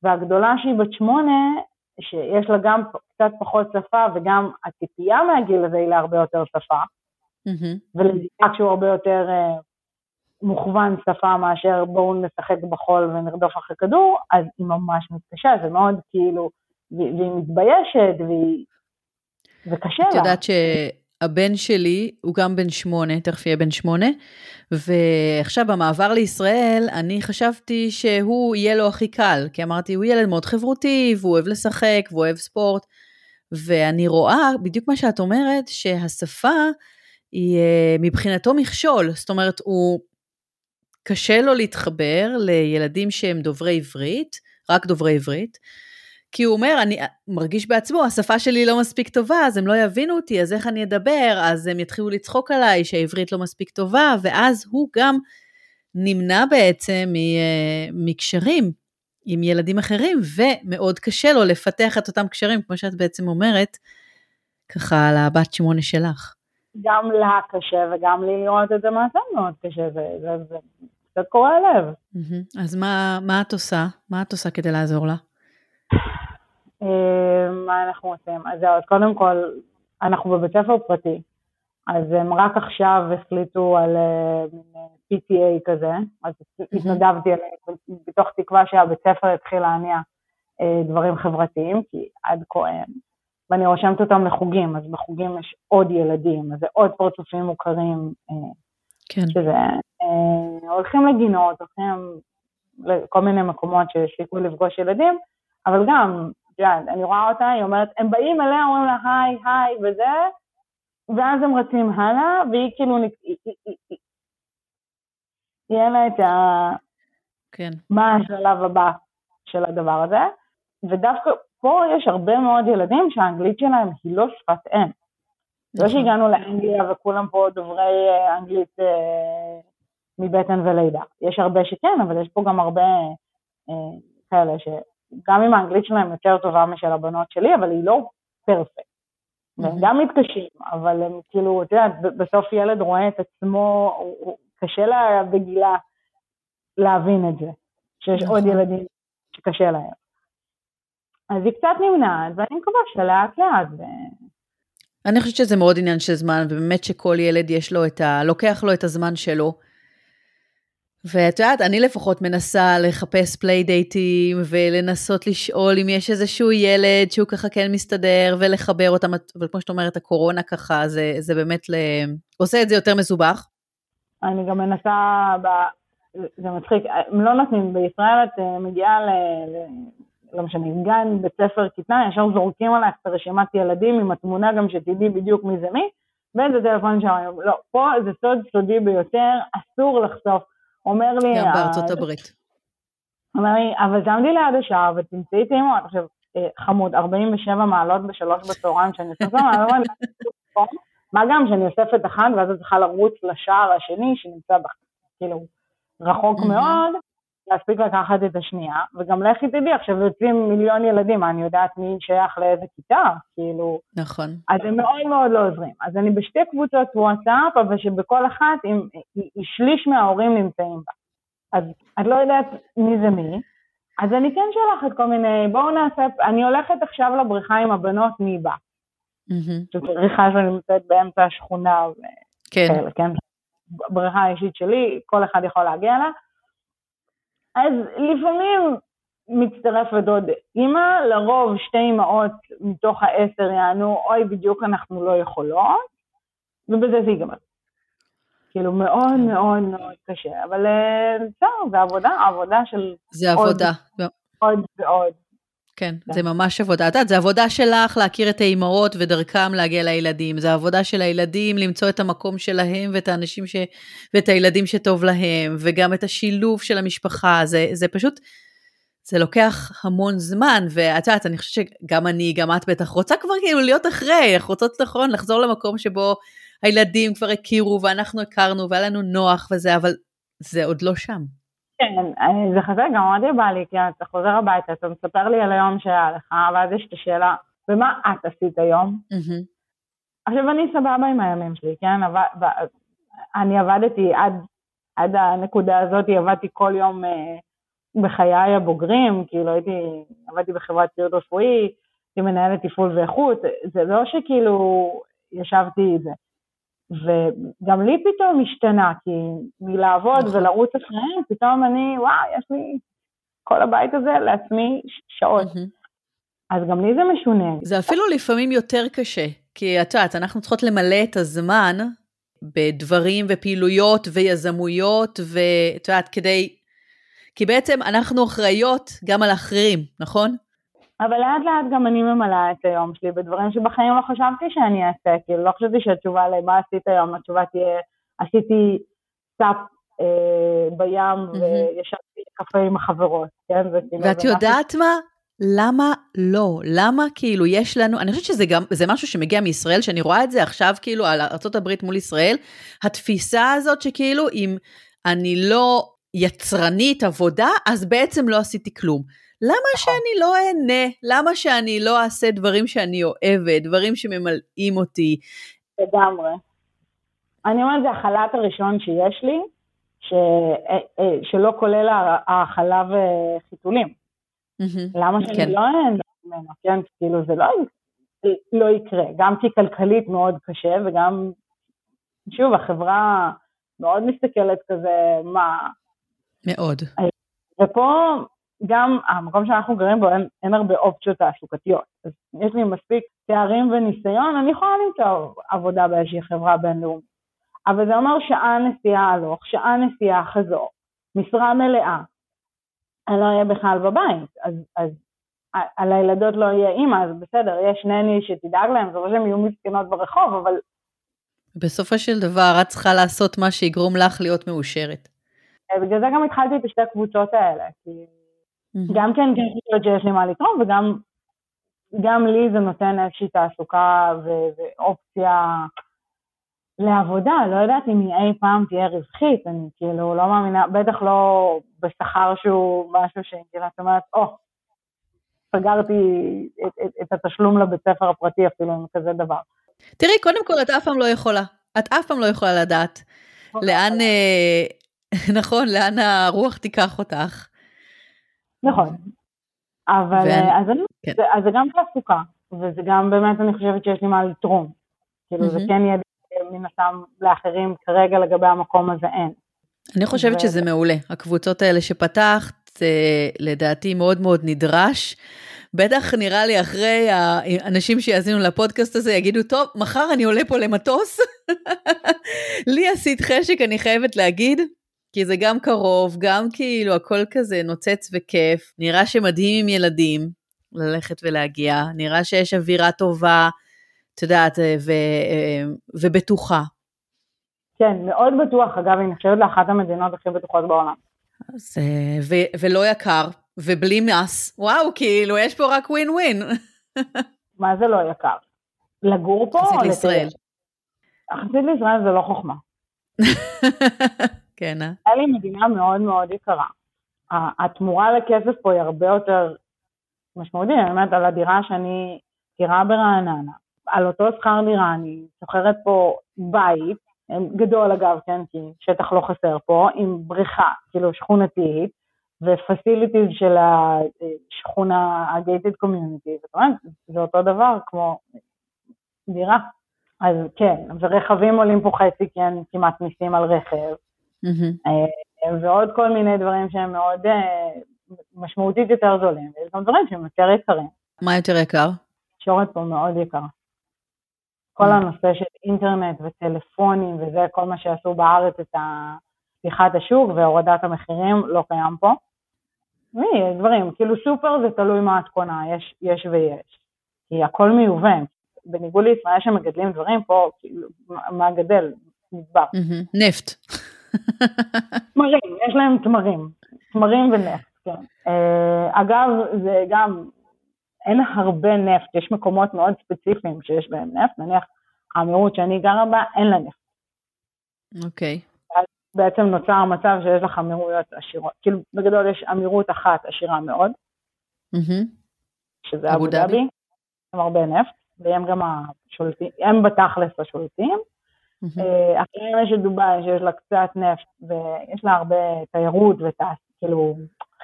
[SPEAKER 2] והגדולה שהיא בת שמונה, שיש לה גם קצת פחות שפה, וגם הציפייה מהגיל הזה היא להרבה יותר שפה, mm-hmm. ולזיקה שהוא הרבה יותר uh, מוכוון שפה מאשר בואו נשחק בחול ונרדוף אחרי כדור, אז היא ממש מתקשה, זה מאוד כאילו, והיא מתביישת, והיא... וקשה לה.
[SPEAKER 1] את יודעת ש... הבן שלי הוא גם בן שמונה, תכף יהיה בן שמונה, ועכשיו במעבר לישראל, אני חשבתי שהוא יהיה לו הכי קל, כי אמרתי, הוא ילד מאוד חברותי, והוא אוהב לשחק, והוא אוהב ספורט, ואני רואה, בדיוק מה שאת אומרת, שהשפה היא אה, מבחינתו מכשול, זאת אומרת, הוא, קשה לו להתחבר לילדים שהם דוברי עברית, רק דוברי עברית, כי הוא אומר, אני מרגיש בעצמו, השפה שלי לא מספיק טובה, אז הם לא יבינו אותי, אז איך אני אדבר? אז הם יתחילו לצחוק עליי שהעברית לא מספיק טובה, ואז הוא גם נמנע בעצם אה, מקשרים עם ילדים אחרים, ומאוד קשה לו לפתח את אותם קשרים, כמו שאת בעצם אומרת, ככה על הבת שמונה שלך.
[SPEAKER 2] גם לה קשה וגם לי לראות את זה מהצד מאוד קשה, זה, זה, זה קצת קורע לב.
[SPEAKER 1] אז מה, מה את עושה? מה את עושה כדי לעזור לה?
[SPEAKER 2] אה, מה אנחנו עושים? אז זהו, אז קודם כל, אנחנו בבית ספר פרטי, אז הם רק עכשיו החליטו על אה, PTA כזה, אז התנדבתי עליהם, בתוך תקווה שהבית ספר יתחיל להניע אה, דברים חברתיים, כי עד כה הם, ואני רושמת אותם לחוגים, אז בחוגים יש עוד ילדים, אז זה עוד פרצופים מוכרים,
[SPEAKER 1] כן.
[SPEAKER 2] שזה, הולכים לגינות, הולכים לכל מיני מקומות שהשיקו לפגוש ילדים, אבל גם יודעת, אני רואה אותה, היא אומרת, הם באים אליה, אומרים לה היי, היי וזה, ואז הם רצים הלאה, והיא כאילו, יהיה לה את ה...
[SPEAKER 1] כן.
[SPEAKER 2] מה השלב הבא של הדבר הזה, ודווקא פה יש הרבה מאוד ילדים שהאנגלית שלהם היא לא שפת אם. לא. שהגענו לאנגליה וכולם פה דוברי אה, אנגלית אה, מבטן ולידה. יש הרבה שכן, אבל יש פה גם הרבה אה, כאלה ש... גם אם האנגלית שלהם יותר טובה משל הבנות שלי, אבל היא לא פרפקט. והם גם מתקשים, אבל הם כאילו, את יודעת, בסוף ילד רואה את עצמו, קשה לה בגילה להבין את זה, שיש עוד נכון. ילדים שקשה להם. אז היא קצת נמנעת, ואני מקווה שלאט לאט.
[SPEAKER 1] אני חושבת שזה מאוד עניין של זמן, ובאמת שכל ילד יש לו את ה... לוקח לו את הזמן שלו. ואת יודעת, אני לפחות מנסה לחפש playdate ים ולנסות לשאול אם יש איזשהו ילד שהוא ככה כן מסתדר ולחבר אותם, אבל כמו שאת אומרת, הקורונה ככה, זה, זה באמת ל... עושה את זה יותר מסובך.
[SPEAKER 2] אני גם מנסה, ב... זה מצחיק, הם לא נותנים, בישראל את אה, מגיעה ל... לא משנה, גן, בית ספר, כיתה, ישר זורקים עלייך את רשימת ילדים עם התמונה גם שתדעי בדיוק מי זה מי, ואיזה טלפון שם, לא, פה זה סוד סודי ביותר, אסור לחשוף. אומר לי...
[SPEAKER 1] גם בארצות הברית.
[SPEAKER 2] אומר לי, אבל שמתי ליד השער ותמצאי טעימות. עכשיו, אה, חמוד, 47 מעלות בשלוש בצהריים שאני עושה מה גם שאני אוספת אחת ואז את צריכה לרוץ לשער השני שנמצא כאילו רחוק מאוד, להספיק לקחת את השנייה, וגם לכי תדעי, עכשיו יוצאים מיליון ילדים, אני יודעת מי שייך לאיזה כיתה, כאילו...
[SPEAKER 1] נכון.
[SPEAKER 2] אז הם מאוד מאוד לא עוזרים. אז אני בשתי קבוצות וואטסאפ, אבל שבכל אחת עם, שליש מההורים נמצאים בה. אז את לא יודעת מי זה מי, אז אני כן שולחת כל מיני, בואו נעשה, אני הולכת עכשיו לבריכה עם הבנות, מי בא? זו בריכה שנמצאת באמצע השכונה,
[SPEAKER 1] כן. כאלה, כן?
[SPEAKER 2] בריכה האישית שלי, כל אחד יכול להגיע לה. אז לפעמים מצטרף ודוד אימא, לרוב שתי אמהות מתוך העשר יענו, אוי, בדיוק אנחנו לא יכולות, ובזה זה ייגמר. כאילו מאוד כן. מאוד מאוד קשה, אבל אה, בסדר, זה עבודה, עבודה של...
[SPEAKER 1] זה עבודה.
[SPEAKER 2] עוד ועוד.
[SPEAKER 1] כן, כן, זה ממש עבודה. את יודעת, זה עבודה שלך להכיר את האימהות ודרכם להגיע לילדים. זה עבודה של הילדים למצוא את המקום שלהם ואת האנשים ש... ואת הילדים שטוב להם, וגם את השילוב של המשפחה. זה, זה פשוט, זה לוקח המון זמן, ואת יודעת, אני חושבת שגם אני, גם את בטח רוצה כבר כאילו להיות אחרי, אנחנו רוצות נכון לחזור למקום שבו הילדים כבר הכירו ואנחנו הכרנו והיה לנו נוח וזה, אבל זה עוד לא שם.
[SPEAKER 2] כן, זה חזק, גם מאוד בא לי, כי אתה חוזר הביתה, אתה מספר לי על היום שהיה לך, ואז יש את השאלה, ומה את עשית היום? עכשיו, אני סבבה עם הימים שלי, כן? אני עבדתי עד, עד הנקודה הזאת, עבדתי כל יום אה, בחיי הבוגרים, כאילו הייתי, עבדתי בחברת ציוד רפואי, הייתי מנהלת תפעול ואיכות, זה לא שכאילו ישבתי את זה. וגם לי פתאום השתנה, כי מלעבוד נכון. ולרוץ אחריהם, פתאום אני, וואי, יש לי כל הבית הזה לעצמי שעות. אז גם לי זה משונה.
[SPEAKER 1] זה אפילו לפעמים יותר קשה, כי את יודעת, אנחנו צריכות למלא את הזמן בדברים ופעילויות ויזמויות, ואת יודעת, כדי... כי בעצם אנחנו אחראיות גם על אחרים, נכון?
[SPEAKER 2] אבל לאט לאט גם אני ממלאה את היום שלי בדברים שבחיים לא חשבתי שאני אעשה, כאילו לא חשבתי שהתשובה למה עשית היום, התשובה תהיה, עשיתי סאפ אה, בים mm-hmm. וישבתי קפה עם החברות, כן?
[SPEAKER 1] כאילו, ואת יודעת משהו... מה? למה לא? למה כאילו יש לנו, אני חושבת שזה גם, זה משהו שמגיע מישראל, שאני רואה את זה עכשיו כאילו על ארה"ב מול ישראל, התפיסה הזאת שכאילו אם אני לא יצרנית עבודה, אז בעצם לא עשיתי כלום. למה נכון. שאני לא אהנה? למה שאני לא אעשה דברים שאני אוהבת, דברים שממלאים אותי?
[SPEAKER 2] לגמרי. אני אומרת, זה החל"ת הראשון שיש לי, ש... אה, אה, שלא כולל האכלה וחיתולים. למה שאני כן. לא אהנה ממנו, כן? כאילו זה לא, לא יקרה, גם כי כלכלית מאוד קשה וגם, שוב, החברה מאוד מסתכלת כזה, מה...
[SPEAKER 1] מאוד.
[SPEAKER 2] ופה גם המקום שאנחנו גרים בו אין, אין הרבה אופציות תעסוקתיות. אז יש לי מספיק תארים וניסיון, אני יכולה למצוא עבודה באיזושהי חברה בינלאומית. אבל זה אומר שעה נסיעה הלוך, שעה נסיעה חזור, משרה מלאה. אני לא אהיה בכלל בבית, אז, אז על הילדות לא יהיה אימא, אז בסדר, יש נני שתדאג להם, זה לא שהן יהיו מסכנות ברחוב, אבל...
[SPEAKER 1] בסופו של דבר, את צריכה לעשות מה שיגרום לך להיות מאושרת.
[SPEAKER 2] בגלל זה גם התחלתי את השתי קבוצות האלה, כי. גם כן כן חושבת שיש לי מה לתרום, וגם גם לי זה נותן איזושהי תעסוקה ו- ואופציה לעבודה, לא יודעת אם היא אי פעם תהיה רווחית, אני כאילו לא מאמינה, בטח לא בשכר שהוא משהו שכאילו את אומרת, או, oh, סגרתי את, את, את התשלום לבית ספר הפרטי אפילו עם כזה דבר.
[SPEAKER 1] תראי, קודם כל את אף פעם לא יכולה, את אף פעם לא יכולה לדעת לאן, אה, נכון, לאן הרוח תיקח אותך.
[SPEAKER 2] נכון, אבל ואני, אה, אז, אני, כן. זה, אז זה גם תעסוקה, וזה גם באמת אני חושבת שיש לי מה לתרום. כאילו mm-hmm. זה כן יהיה מן הסתם לאחרים כרגע לגבי המקום הזה אין.
[SPEAKER 1] אני חושבת ו... שזה מעולה. הקבוצות האלה שפתחת, אה, לדעתי מאוד מאוד נדרש. בטח נראה לי אחרי האנשים שיאזינו לפודקאסט הזה יגידו, טוב, מחר אני עולה פה למטוס. לי עשית חשק, אני חייבת להגיד, כי זה גם קרוב, גם כאילו הכל כזה נוצץ וכיף. נראה שמדהים עם ילדים ללכת ולהגיע, נראה שיש אווירה טובה. את יודעת, אה, ו, אה, ובטוחה.
[SPEAKER 2] כן, מאוד בטוח, אגב, היא נחשבת לאחת המדינות הכי בטוחות בעולם.
[SPEAKER 1] אז, אה, ו, ולא יקר, ובלי מס, וואו, כאילו, יש פה רק ווין ווין.
[SPEAKER 2] מה זה לא יקר? לגור פה?
[SPEAKER 1] יחסית לישראל.
[SPEAKER 2] יחסית לישראל זה לא חוכמה.
[SPEAKER 1] כן, אה?
[SPEAKER 2] היה לי מדינה מאוד מאוד יקרה. התמורה לכסף פה היא הרבה יותר משמעותית, אני אומרת, על הדירה שאני, דירה ברעננה, על אותו שכר דירה, אני שוכרת פה בית, גדול אגב, כן, כי שטח לא חסר פה, עם בריכה, כאילו שכונתית, ופסיליטיז של השכונה, ה-gated community, זאת אומרת, זה אותו דבר כמו דירה. אז כן, ורכבים עולים פה חצי, כי אין כמעט מיסים על רכב, mm-hmm. ועוד כל מיני דברים שהם מאוד אה, משמעותית יותר זולים, ויש גם דברים שהם יותר יקרים.
[SPEAKER 1] מה יותר יקר?
[SPEAKER 2] תקשורת פה מאוד יקרה. כל הנושא של אינטרנט וטלפונים וזה, כל מה שעשו בארץ את פתיחת השוק והורדת המחירים, לא קיים פה. מי, דברים, כאילו סופר זה תלוי מה את קונה, יש, יש ויש. כי הכל מיובא. בניגוד לישראל שמגדלים דברים פה, כאילו, מה גדל? מדבר.
[SPEAKER 1] נפט.
[SPEAKER 2] תמרים, יש להם תמרים. תמרים ונפט, כן. אה, אגב, זה גם אין הרבה נפט, יש מקומות מאוד ספציפיים שיש בהם נפט, נניח האמירות שאני גרה בה, אין לה נפט.
[SPEAKER 1] אוקיי.
[SPEAKER 2] Okay. בעצם נוצר מצב שיש לך אמירויות עשירות, כאילו בגדול יש אמירות אחת עשירה מאוד, mm-hmm. שזה אבו דאבי, עם הרבה נפט, והם גם השולטים, הם בתכלס השולטים. Mm-hmm. אחריהם יש את דובאי שיש לה קצת נפט ויש לה הרבה תיירות וכאילו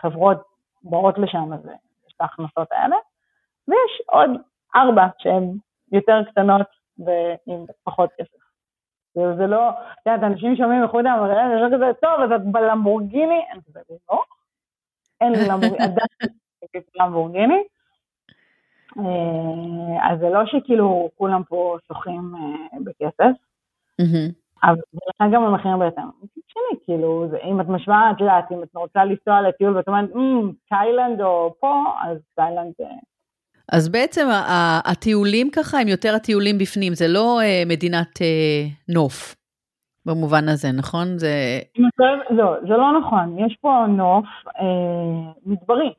[SPEAKER 2] חברות באות לשם, אז יש את ההכנסות האלה. ויש עוד ארבע שהן יותר קטנות ועם פחות כסף. זה, זה לא, את יודעת, אנשים שומעים מחוץ לאמר, זה לא כזה, טוב, אז את בלמבורגיני, אין כזה, לא, אין למבורגיני. אה, אז זה לא שכאילו כולם פה שוחים אה, בכסף, אבל לכן גם המחירים בהתאם. מצד שני, כאילו, אם את משווה, את יודעת, אם את רוצה לנסוע לטיול ואת אומרת, תאילנד או פה, אז תאילנד
[SPEAKER 1] אז בעצם הטיולים ככה הם יותר הטיולים בפנים, זה לא אה, מדינת אה, נוף במובן הזה, נכון? זה...
[SPEAKER 2] לא, זה לא נכון, יש פה נוף אה, מדברי.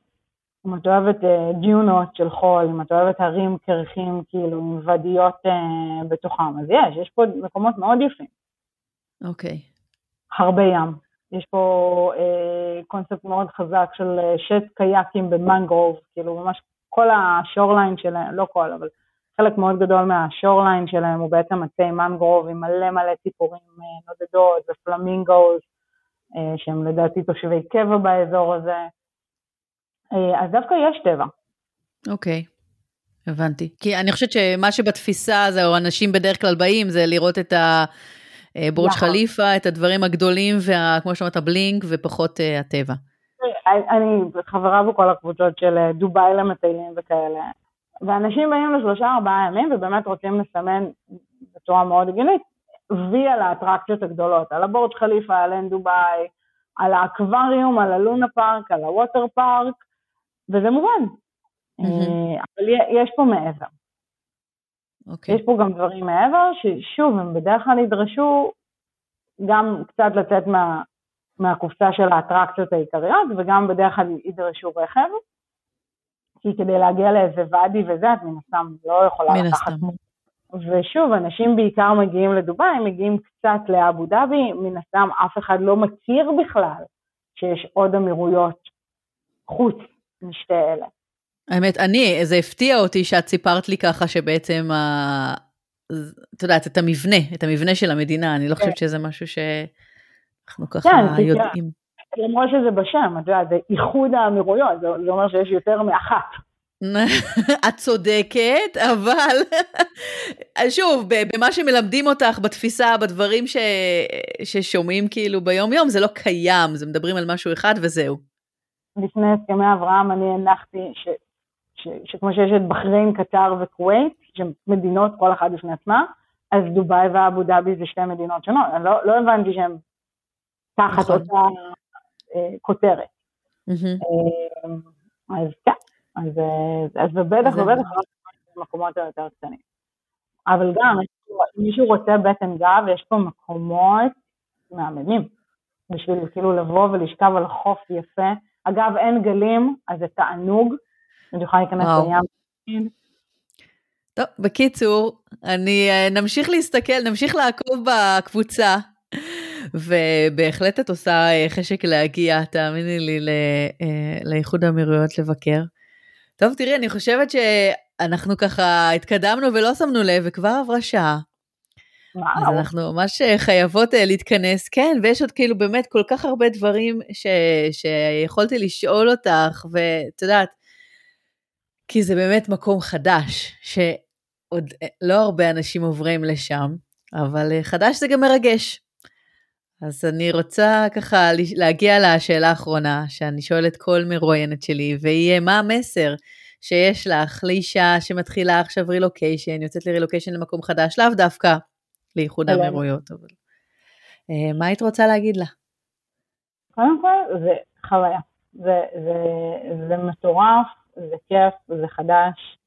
[SPEAKER 2] אם את אוהבת ג'יונות של חול, אם את אוהבת הרים קרחים, כאילו, עם ואדיות בתוכם, אז יש, יש פה מקומות מאוד יפים.
[SPEAKER 1] אוקיי. Okay.
[SPEAKER 2] הרבה ים. יש פה אה, קונספט מאוד חזק של שט קייקים במנגרוב, כאילו ממש כל השורליין שלהם, לא כל, אבל חלק מאוד גדול מהשורליין שלהם הוא בעצם עצי מנגרוב עם מלא מלא ציפורים אה, נודדות ופלמינגוס, אה, שהם לדעתי תושבי קבע באזור הזה. אה, אז דווקא יש טבע.
[SPEAKER 1] אוקיי. Okay. הבנתי. כי אני חושבת שמה שבתפיסה זה, או אנשים בדרך כלל באים, זה לראות את הבורג' נכון. חליפה, את הדברים הגדולים, וכמו שאמרת, הבלינק, ופחות uh, הטבע.
[SPEAKER 2] אני חברה בכל הקבוצות של דובאי למטיילים וכאלה. ואנשים באים לשלושה ארבעה ימים ובאמת רוצים לסמן בצורה מאוד הגיונית וי על האטרקציות הגדולות, על הבורג' חליפה, על אין דובאי, על האקווריום, על הלונה פארק, על הווטר פארק, וזה מובן. Mm-hmm. אבל יש פה מעבר. Okay. אוקיי. יש פה גם דברים מעבר, ששוב, הם בדרך כלל ידרשו גם קצת לצאת מה, מהקופסה של האטרקציות העיקריות, וגם בדרך כלל ידרשו רכב. כי כדי להגיע לאיזה ואדי וזה, את מן הסתם לא יכולה לקחת... ושוב, אנשים בעיקר מגיעים לדובאי, מגיעים קצת לאבו דאבי, מן הסתם אף אחד לא מכיר בכלל שיש עוד אמירויות חוץ משתי אלה.
[SPEAKER 1] האמת, אני, זה הפתיע אותי שאת סיפרת לי ככה שבעצם, ה... את יודעת, את המבנה, את המבנה של המדינה, אני לא חושבת כן. שזה משהו שאנחנו ככה כן, יודעים.
[SPEAKER 2] למרות שזה בשם, את יודעת, זה איחוד האמירויות, זה, זה אומר שיש יותר מאחת.
[SPEAKER 1] את צודקת, אבל שוב, במה שמלמדים אותך, בתפיסה, בדברים ש... ששומעים כאילו ביום-יום, זה לא קיים, זה מדברים על משהו אחד וזהו.
[SPEAKER 2] לפני הסכמי אברהם אני הנחתי ש... ש... שכמו שיש את בחריין, קטר וכווית, שהן מדינות כל אחת בפני עצמה, אז דובאי ואבו דאבי זה שתי מדינות שונות. אני לא, לא הבנתי שהן תחת נכון. אותה אה, כותרת. אה, אז כן, אז, אה, אז ובטח ובטח לא במקומות היותר קטנים. אבל גם, מישהו רוצה בטן גב, יש פה מקומות מהממים, בשביל כאילו לבוא ולשכב על חוף יפה. אגב, אין גלים, אז זה תענוג, אני יכולה להיכנס לים.
[SPEAKER 1] טוב, בקיצור, אני נמשיך להסתכל, נמשיך לעקוב בקבוצה ובהחלט את עושה אה, חשק להגיע, תאמיני לי, אה, לאיחוד האמירויות לבקר. טוב, תראי, אני חושבת שאנחנו ככה התקדמנו ולא שמנו לב, וכבר עברה שעה. וואו. אז אנחנו ממש חייבות אה, להתכנס, כן, ויש עוד כאילו באמת כל כך הרבה דברים ש, שיכולתי לשאול אותך, ואת יודעת, כי זה באמת מקום חדש, שעוד לא הרבה אנשים עוברים לשם, אבל חדש זה גם מרגש. אז אני רוצה ככה להגיע לשאלה האחרונה, שאני שואלת כל מרואיינת שלי, והיא מה המסר שיש לך לאישה שמתחילה עכשיו רילוקיישן, יוצאת לרילוקיישן למקום חדש, לאו דווקא לאיחוד האמירויות, אבל uh, מה היית רוצה להגיד לה?
[SPEAKER 2] קודם כל, זה חוויה. זה, זה, זה מטורף, זה כיף, זה חדש,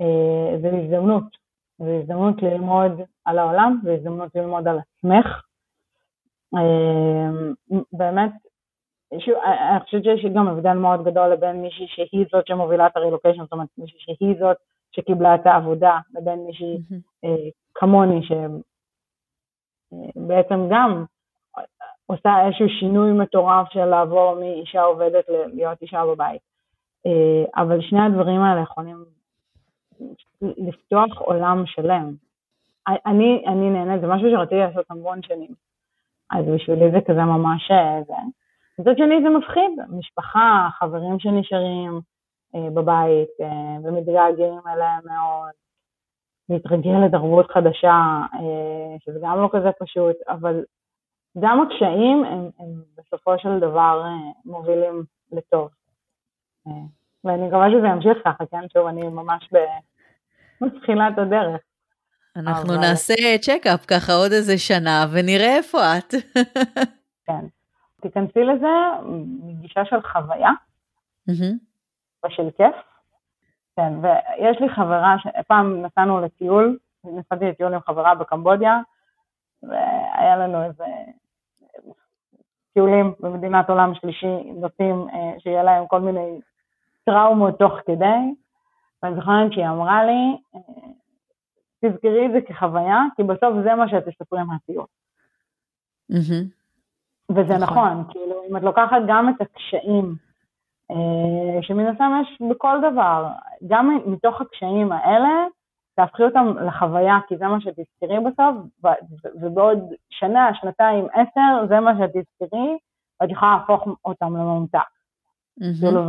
[SPEAKER 2] uh, זה הזדמנות. זה הזדמנות ללמוד על העולם, זה הזדמנות ללמוד על עצמך, אמ, באמת, אני חושבת שיש גם הבדל מאוד גדול לבין מישהי שהיא זאת שמובילה את הרילוקיישן, זאת אומרת מישהי שהיא זאת שקיבלה את העבודה, לבין מישהי אה, כמוני שבעצם גם עושה איזשהו שינוי מטורף של לעבור מאישה עובדת להיות אישה בבית. אה, אבל שני הדברים האלה יכולים לפתוח עולם שלם. אני, אני נהנית, זה משהו שרציתי לעשות המון שנים. אז בשבילי זה כזה ממש אה, זה. מצד שני זה מפחיד, משפחה, חברים שנשארים אה, בבית ומתגעגעים אליהם מאוד, להתרגל לתרבות חדשה, אה, שזה גם לא כזה פשוט, אבל גם הקשיים הם, הם בסופו של דבר אה, מובילים לטוב. אה, ואני מקווה שזה ימשיך ככה, כן? שוב, אני ממש בתחילת הדרך.
[SPEAKER 1] אנחנו אבל... נעשה צ'קאפ ככה עוד איזה שנה ונראה איפה את.
[SPEAKER 2] כן. תיכנסי לזה מגישה של חוויה, ושל כיף. כן, ויש לי חברה, פעם נסענו לטיול, נסעתי לטיול עם חברה בקמבודיה, והיה לנו איזה טיולים במדינת עולם שלישי, נוטים אה, שיהיה להם כל מיני טראומות תוך כדי, ואני זוכרת שהיא אמרה לי, תזכרי את זה כחוויה, כי בסוף זה מה שאת תספרי מהסיור. וזה נכון. נכון, כאילו, אם את לוקחת גם את הקשיים, אה, שמן הסתם יש בכל דבר, גם מתוך הקשיים האלה, תהפכי אותם לחוויה, כי זה מה שתזכרי בסוף, ובעוד שנה, שנתיים, עשר, זה מה שתזכרי, ואת יכולה להפוך אותם לממתק. כאילו,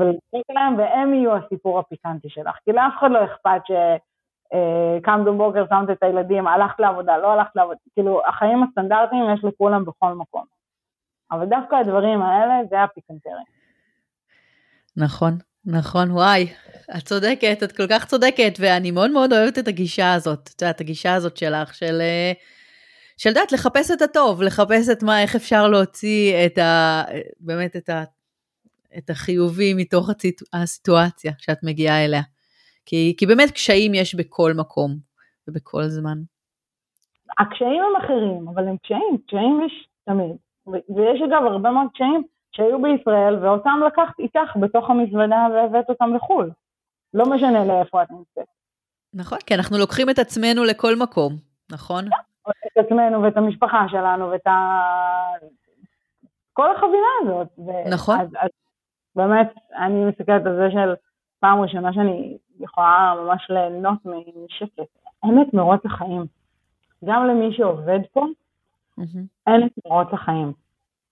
[SPEAKER 2] להם, והם יהיו הסיפור הפיקנטי שלך. כי לאף אחד לא אכפת שקמת בבוקר, שמת את הילדים, הלכת לעבודה, לא הלכת לעבודה, כאילו, החיים הסטנדרטיים יש לכולם בכל מקום. אבל דווקא הדברים האלה, זה הפיקנטרי.
[SPEAKER 1] נכון, נכון, וואי, את צודקת, את כל כך צודקת, ואני מאוד מאוד אוהבת את הגישה הזאת, את יודעת, הגישה הזאת שלך, של... אה, של דעת לחפש את הטוב, לחפש את מה, איך אפשר להוציא את ה... באמת את, ה, את החיובי מתוך הציט, הסיטואציה שאת מגיעה אליה. כי, כי באמת קשיים יש בכל מקום ובכל זמן.
[SPEAKER 2] הקשיים הם אחרים, אבל הם קשיים, קשיים יש תמיד. ויש אגב הרבה מאוד קשיים שהיו בישראל, ואותם לקחת איתך בתוך המזוודה והבאת אותם לחו"ל. לא משנה לאיפה את נמצאת.
[SPEAKER 1] נכון, כי אנחנו לוקחים את עצמנו לכל מקום, נכון?
[SPEAKER 2] את עצמנו ואת המשפחה שלנו ואת ה... כל החבילה הזאת.
[SPEAKER 1] נכון.
[SPEAKER 2] אז, אז באמת, אני מסתכלת על זה של פעם ראשונה שאני יכולה ממש ליהנות משקט. אין את מרוץ החיים. גם למי שעובד פה, אין את מרוץ החיים.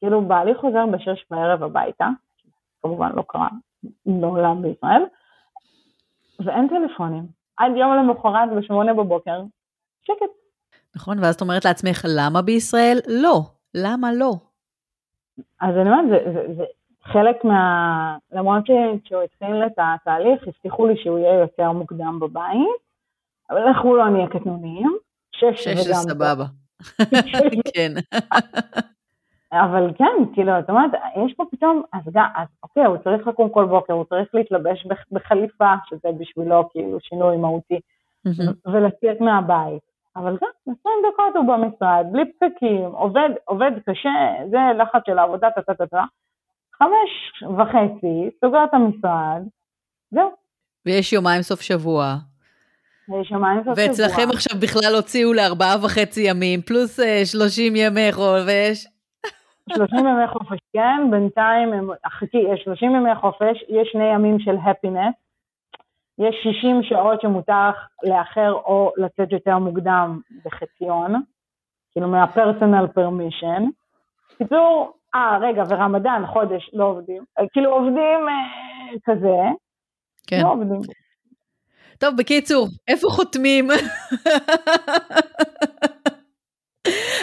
[SPEAKER 2] כאילו, בעלי חוזר בשש בערב הביתה, כמובן לא קרה לעולם בישראל, ואין טלפונים. עד יום למחרת בשמונה בבוקר, שקט.
[SPEAKER 1] נכון, ואז את אומרת לעצמך, למה בישראל? לא. למה לא?
[SPEAKER 2] אז אני אומרת, זה, זה, זה חלק מה... למרות שכשהוא התחיל את התהליך, הבטיחו לי שהוא יהיה יותר מוקדם בבית, אבל אנחנו לא נהיה קטנוניים.
[SPEAKER 1] שש, שש זה סבבה. כן.
[SPEAKER 2] אבל כן, כאילו, את אומרת, יש פה פתאום, אז, גם, אז אוקיי, הוא צריך לקום כל בוקר, הוא צריך להתלבש בחליפה, שזה בשבילו כאילו שינוי מהותי, ולצאת מהבית. אבל גם, 20 דקות הוא במשרד, בלי פקקים, עובד, עובד קשה, זה לחץ של העבודה, טה טה טה טה. חמש וחצי, סוגר את המשרד, זהו.
[SPEAKER 1] ויש יומיים סוף שבוע.
[SPEAKER 2] ויש יומיים סוף שבוע.
[SPEAKER 1] ואצלכם עכשיו בכלל הוציאו לארבעה וחצי ימים, פלוס uh, שלושים ימי חול, ויש...
[SPEAKER 2] שלושים ימי חופש, כן, בינתיים, חכי, יש שלושים ימי חופש, יש שני ימים של הפינס, יש 60 שעות שמותר לאחר או לצאת יותר מוקדם בחציון, כאילו מה-personal permission. קיצור, אה, רגע, ורמדאן, חודש, לא עובדים. כאילו עובדים אה, כזה, כן. לא עובדים.
[SPEAKER 1] טוב, בקיצור, איפה חותמים?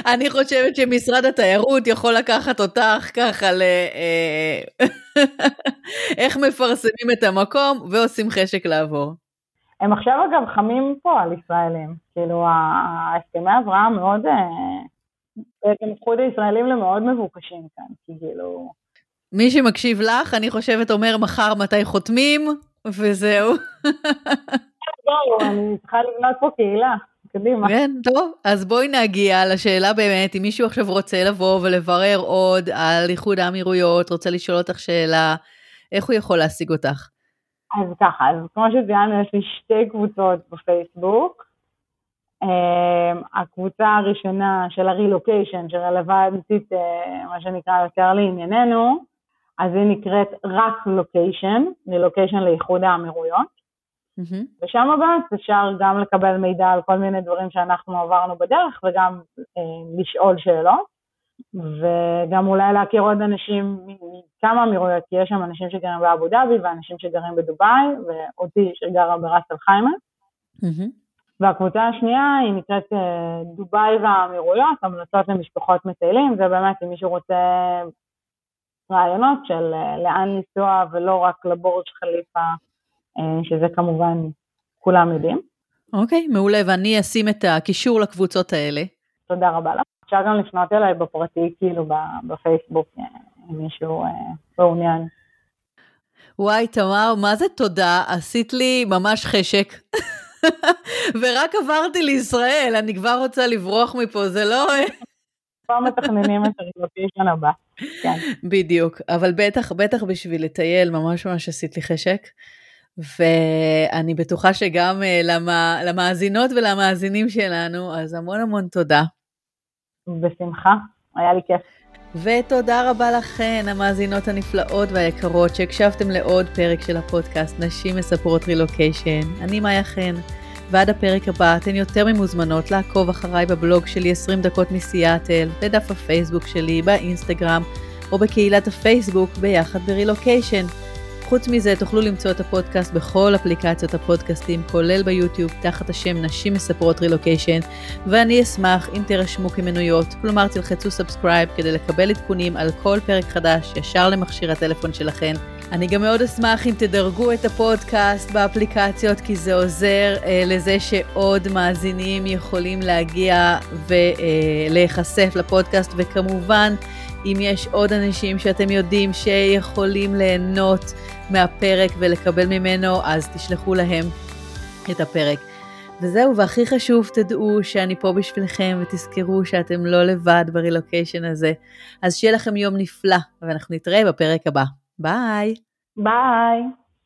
[SPEAKER 1] אני חושבת שמשרד התיירות יכול לקחת אותך ככה ל... אה, איך מפרסמים את המקום ועושים חשק לעבור.
[SPEAKER 2] הם עכשיו אגב חמים פה על ישראלים, כאילו ההסכמי אברהם מאוד, אה, הם הפכו את הישראלים למאוד מבוקשים כאן, כאילו...
[SPEAKER 1] מי שמקשיב לך, אני חושבת אומר מחר מתי חותמים, וזהו.
[SPEAKER 2] אני צריכה לבנות פה קהילה. קדימה.
[SPEAKER 1] כן, טוב, אז בואי נגיע לשאלה באמת, אם מישהו עכשיו רוצה לבוא ולברר עוד על איחוד האמירויות, רוצה לשאול אותך שאלה, איך הוא יכול להשיג אותך?
[SPEAKER 2] אז ככה, אז כמו שציינו, יש לי שתי קבוצות בפייסבוק. Um, הקבוצה הראשונה של הרילוקיישן, שרלוונטית, uh, מה שנקרא, יותר לענייננו, אז היא נקראת רק לוקיישן, רילוקיישן לאיחוד האמירויות. Mm-hmm. ושם באמת אפשר גם לקבל מידע על כל מיני דברים שאנחנו עברנו בדרך וגם אה, לשאול שאלות. וגם אולי להכיר עוד אנשים מכמה אמירויות, כי יש שם אנשים שגרים באבו דאבי ואנשים שגרים בדובאי, ואותי שגרה בראס אל חיימה. Mm-hmm. והקבוצה השנייה היא נקראת אה, דובאי והאמירויות, המלצות למשפחות מטיילים, זה באמת אם מישהו רוצה רעיונות של אה, לאן לנסוע ולא רק לבורג' חליפה שזה כמובן כולם יודעים.
[SPEAKER 1] אוקיי, okay, מעולה, ואני אשים את הקישור לקבוצות האלה.
[SPEAKER 2] תודה רבה לך. אפשר גם לפנות אליי בפרטי, כאילו בפייסבוק, אה, אם מישהו אה, מעוניין.
[SPEAKER 1] וואי, תמר, מה זה תודה? עשית לי ממש חשק. ורק עברתי לישראל, אני כבר רוצה לברוח מפה, זה לא...
[SPEAKER 2] כבר מתכננים את הרילוקיישן הבא. כן.
[SPEAKER 1] בדיוק, אבל בטח, בטח בשביל לטייל, ממש ממש עשית לי חשק. ואני בטוחה שגם אה, למה, למאזינות ולמאזינים שלנו, אז המון המון תודה.
[SPEAKER 2] בשמחה, היה לי כיף.
[SPEAKER 1] ותודה רבה לכן, המאזינות הנפלאות והיקרות, שהקשבתם לעוד פרק של הפודקאסט נשים מספרות רילוקיישן. אני מאיה חן, ועד הפרק הבא אתן יותר ממוזמנות לעקוב אחריי בבלוג שלי 20 דקות מסיאטל, בדף הפייסבוק שלי, באינסטגרם, או בקהילת הפייסבוק ביחד ברילוקיישן. חוץ מזה, תוכלו למצוא את הפודקאסט בכל אפליקציות הפודקאסטים, כולל ביוטיוב, תחת השם נשים מספרות רילוקיישן, ואני אשמח אם תירשמו כמנויות, כלומר תלחצו subscribe כדי לקבל עדכונים על כל פרק חדש ישר למכשיר הטלפון שלכן. אני גם מאוד אשמח אם תדרגו את הפודקאסט באפליקציות, כי זה עוזר אה, לזה שעוד מאזינים יכולים להגיע ולהיחשף אה, לפודקאסט, וכמובן, אם יש עוד אנשים שאתם יודעים שיכולים ליהנות מהפרק ולקבל ממנו, אז תשלחו להם את הפרק. וזהו, והכי חשוב, תדעו שאני פה בשבילכם ותזכרו שאתם לא לבד ברילוקיישן הזה. אז שיהיה לכם יום נפלא, ואנחנו נתראה בפרק הבא. ביי.
[SPEAKER 2] ביי.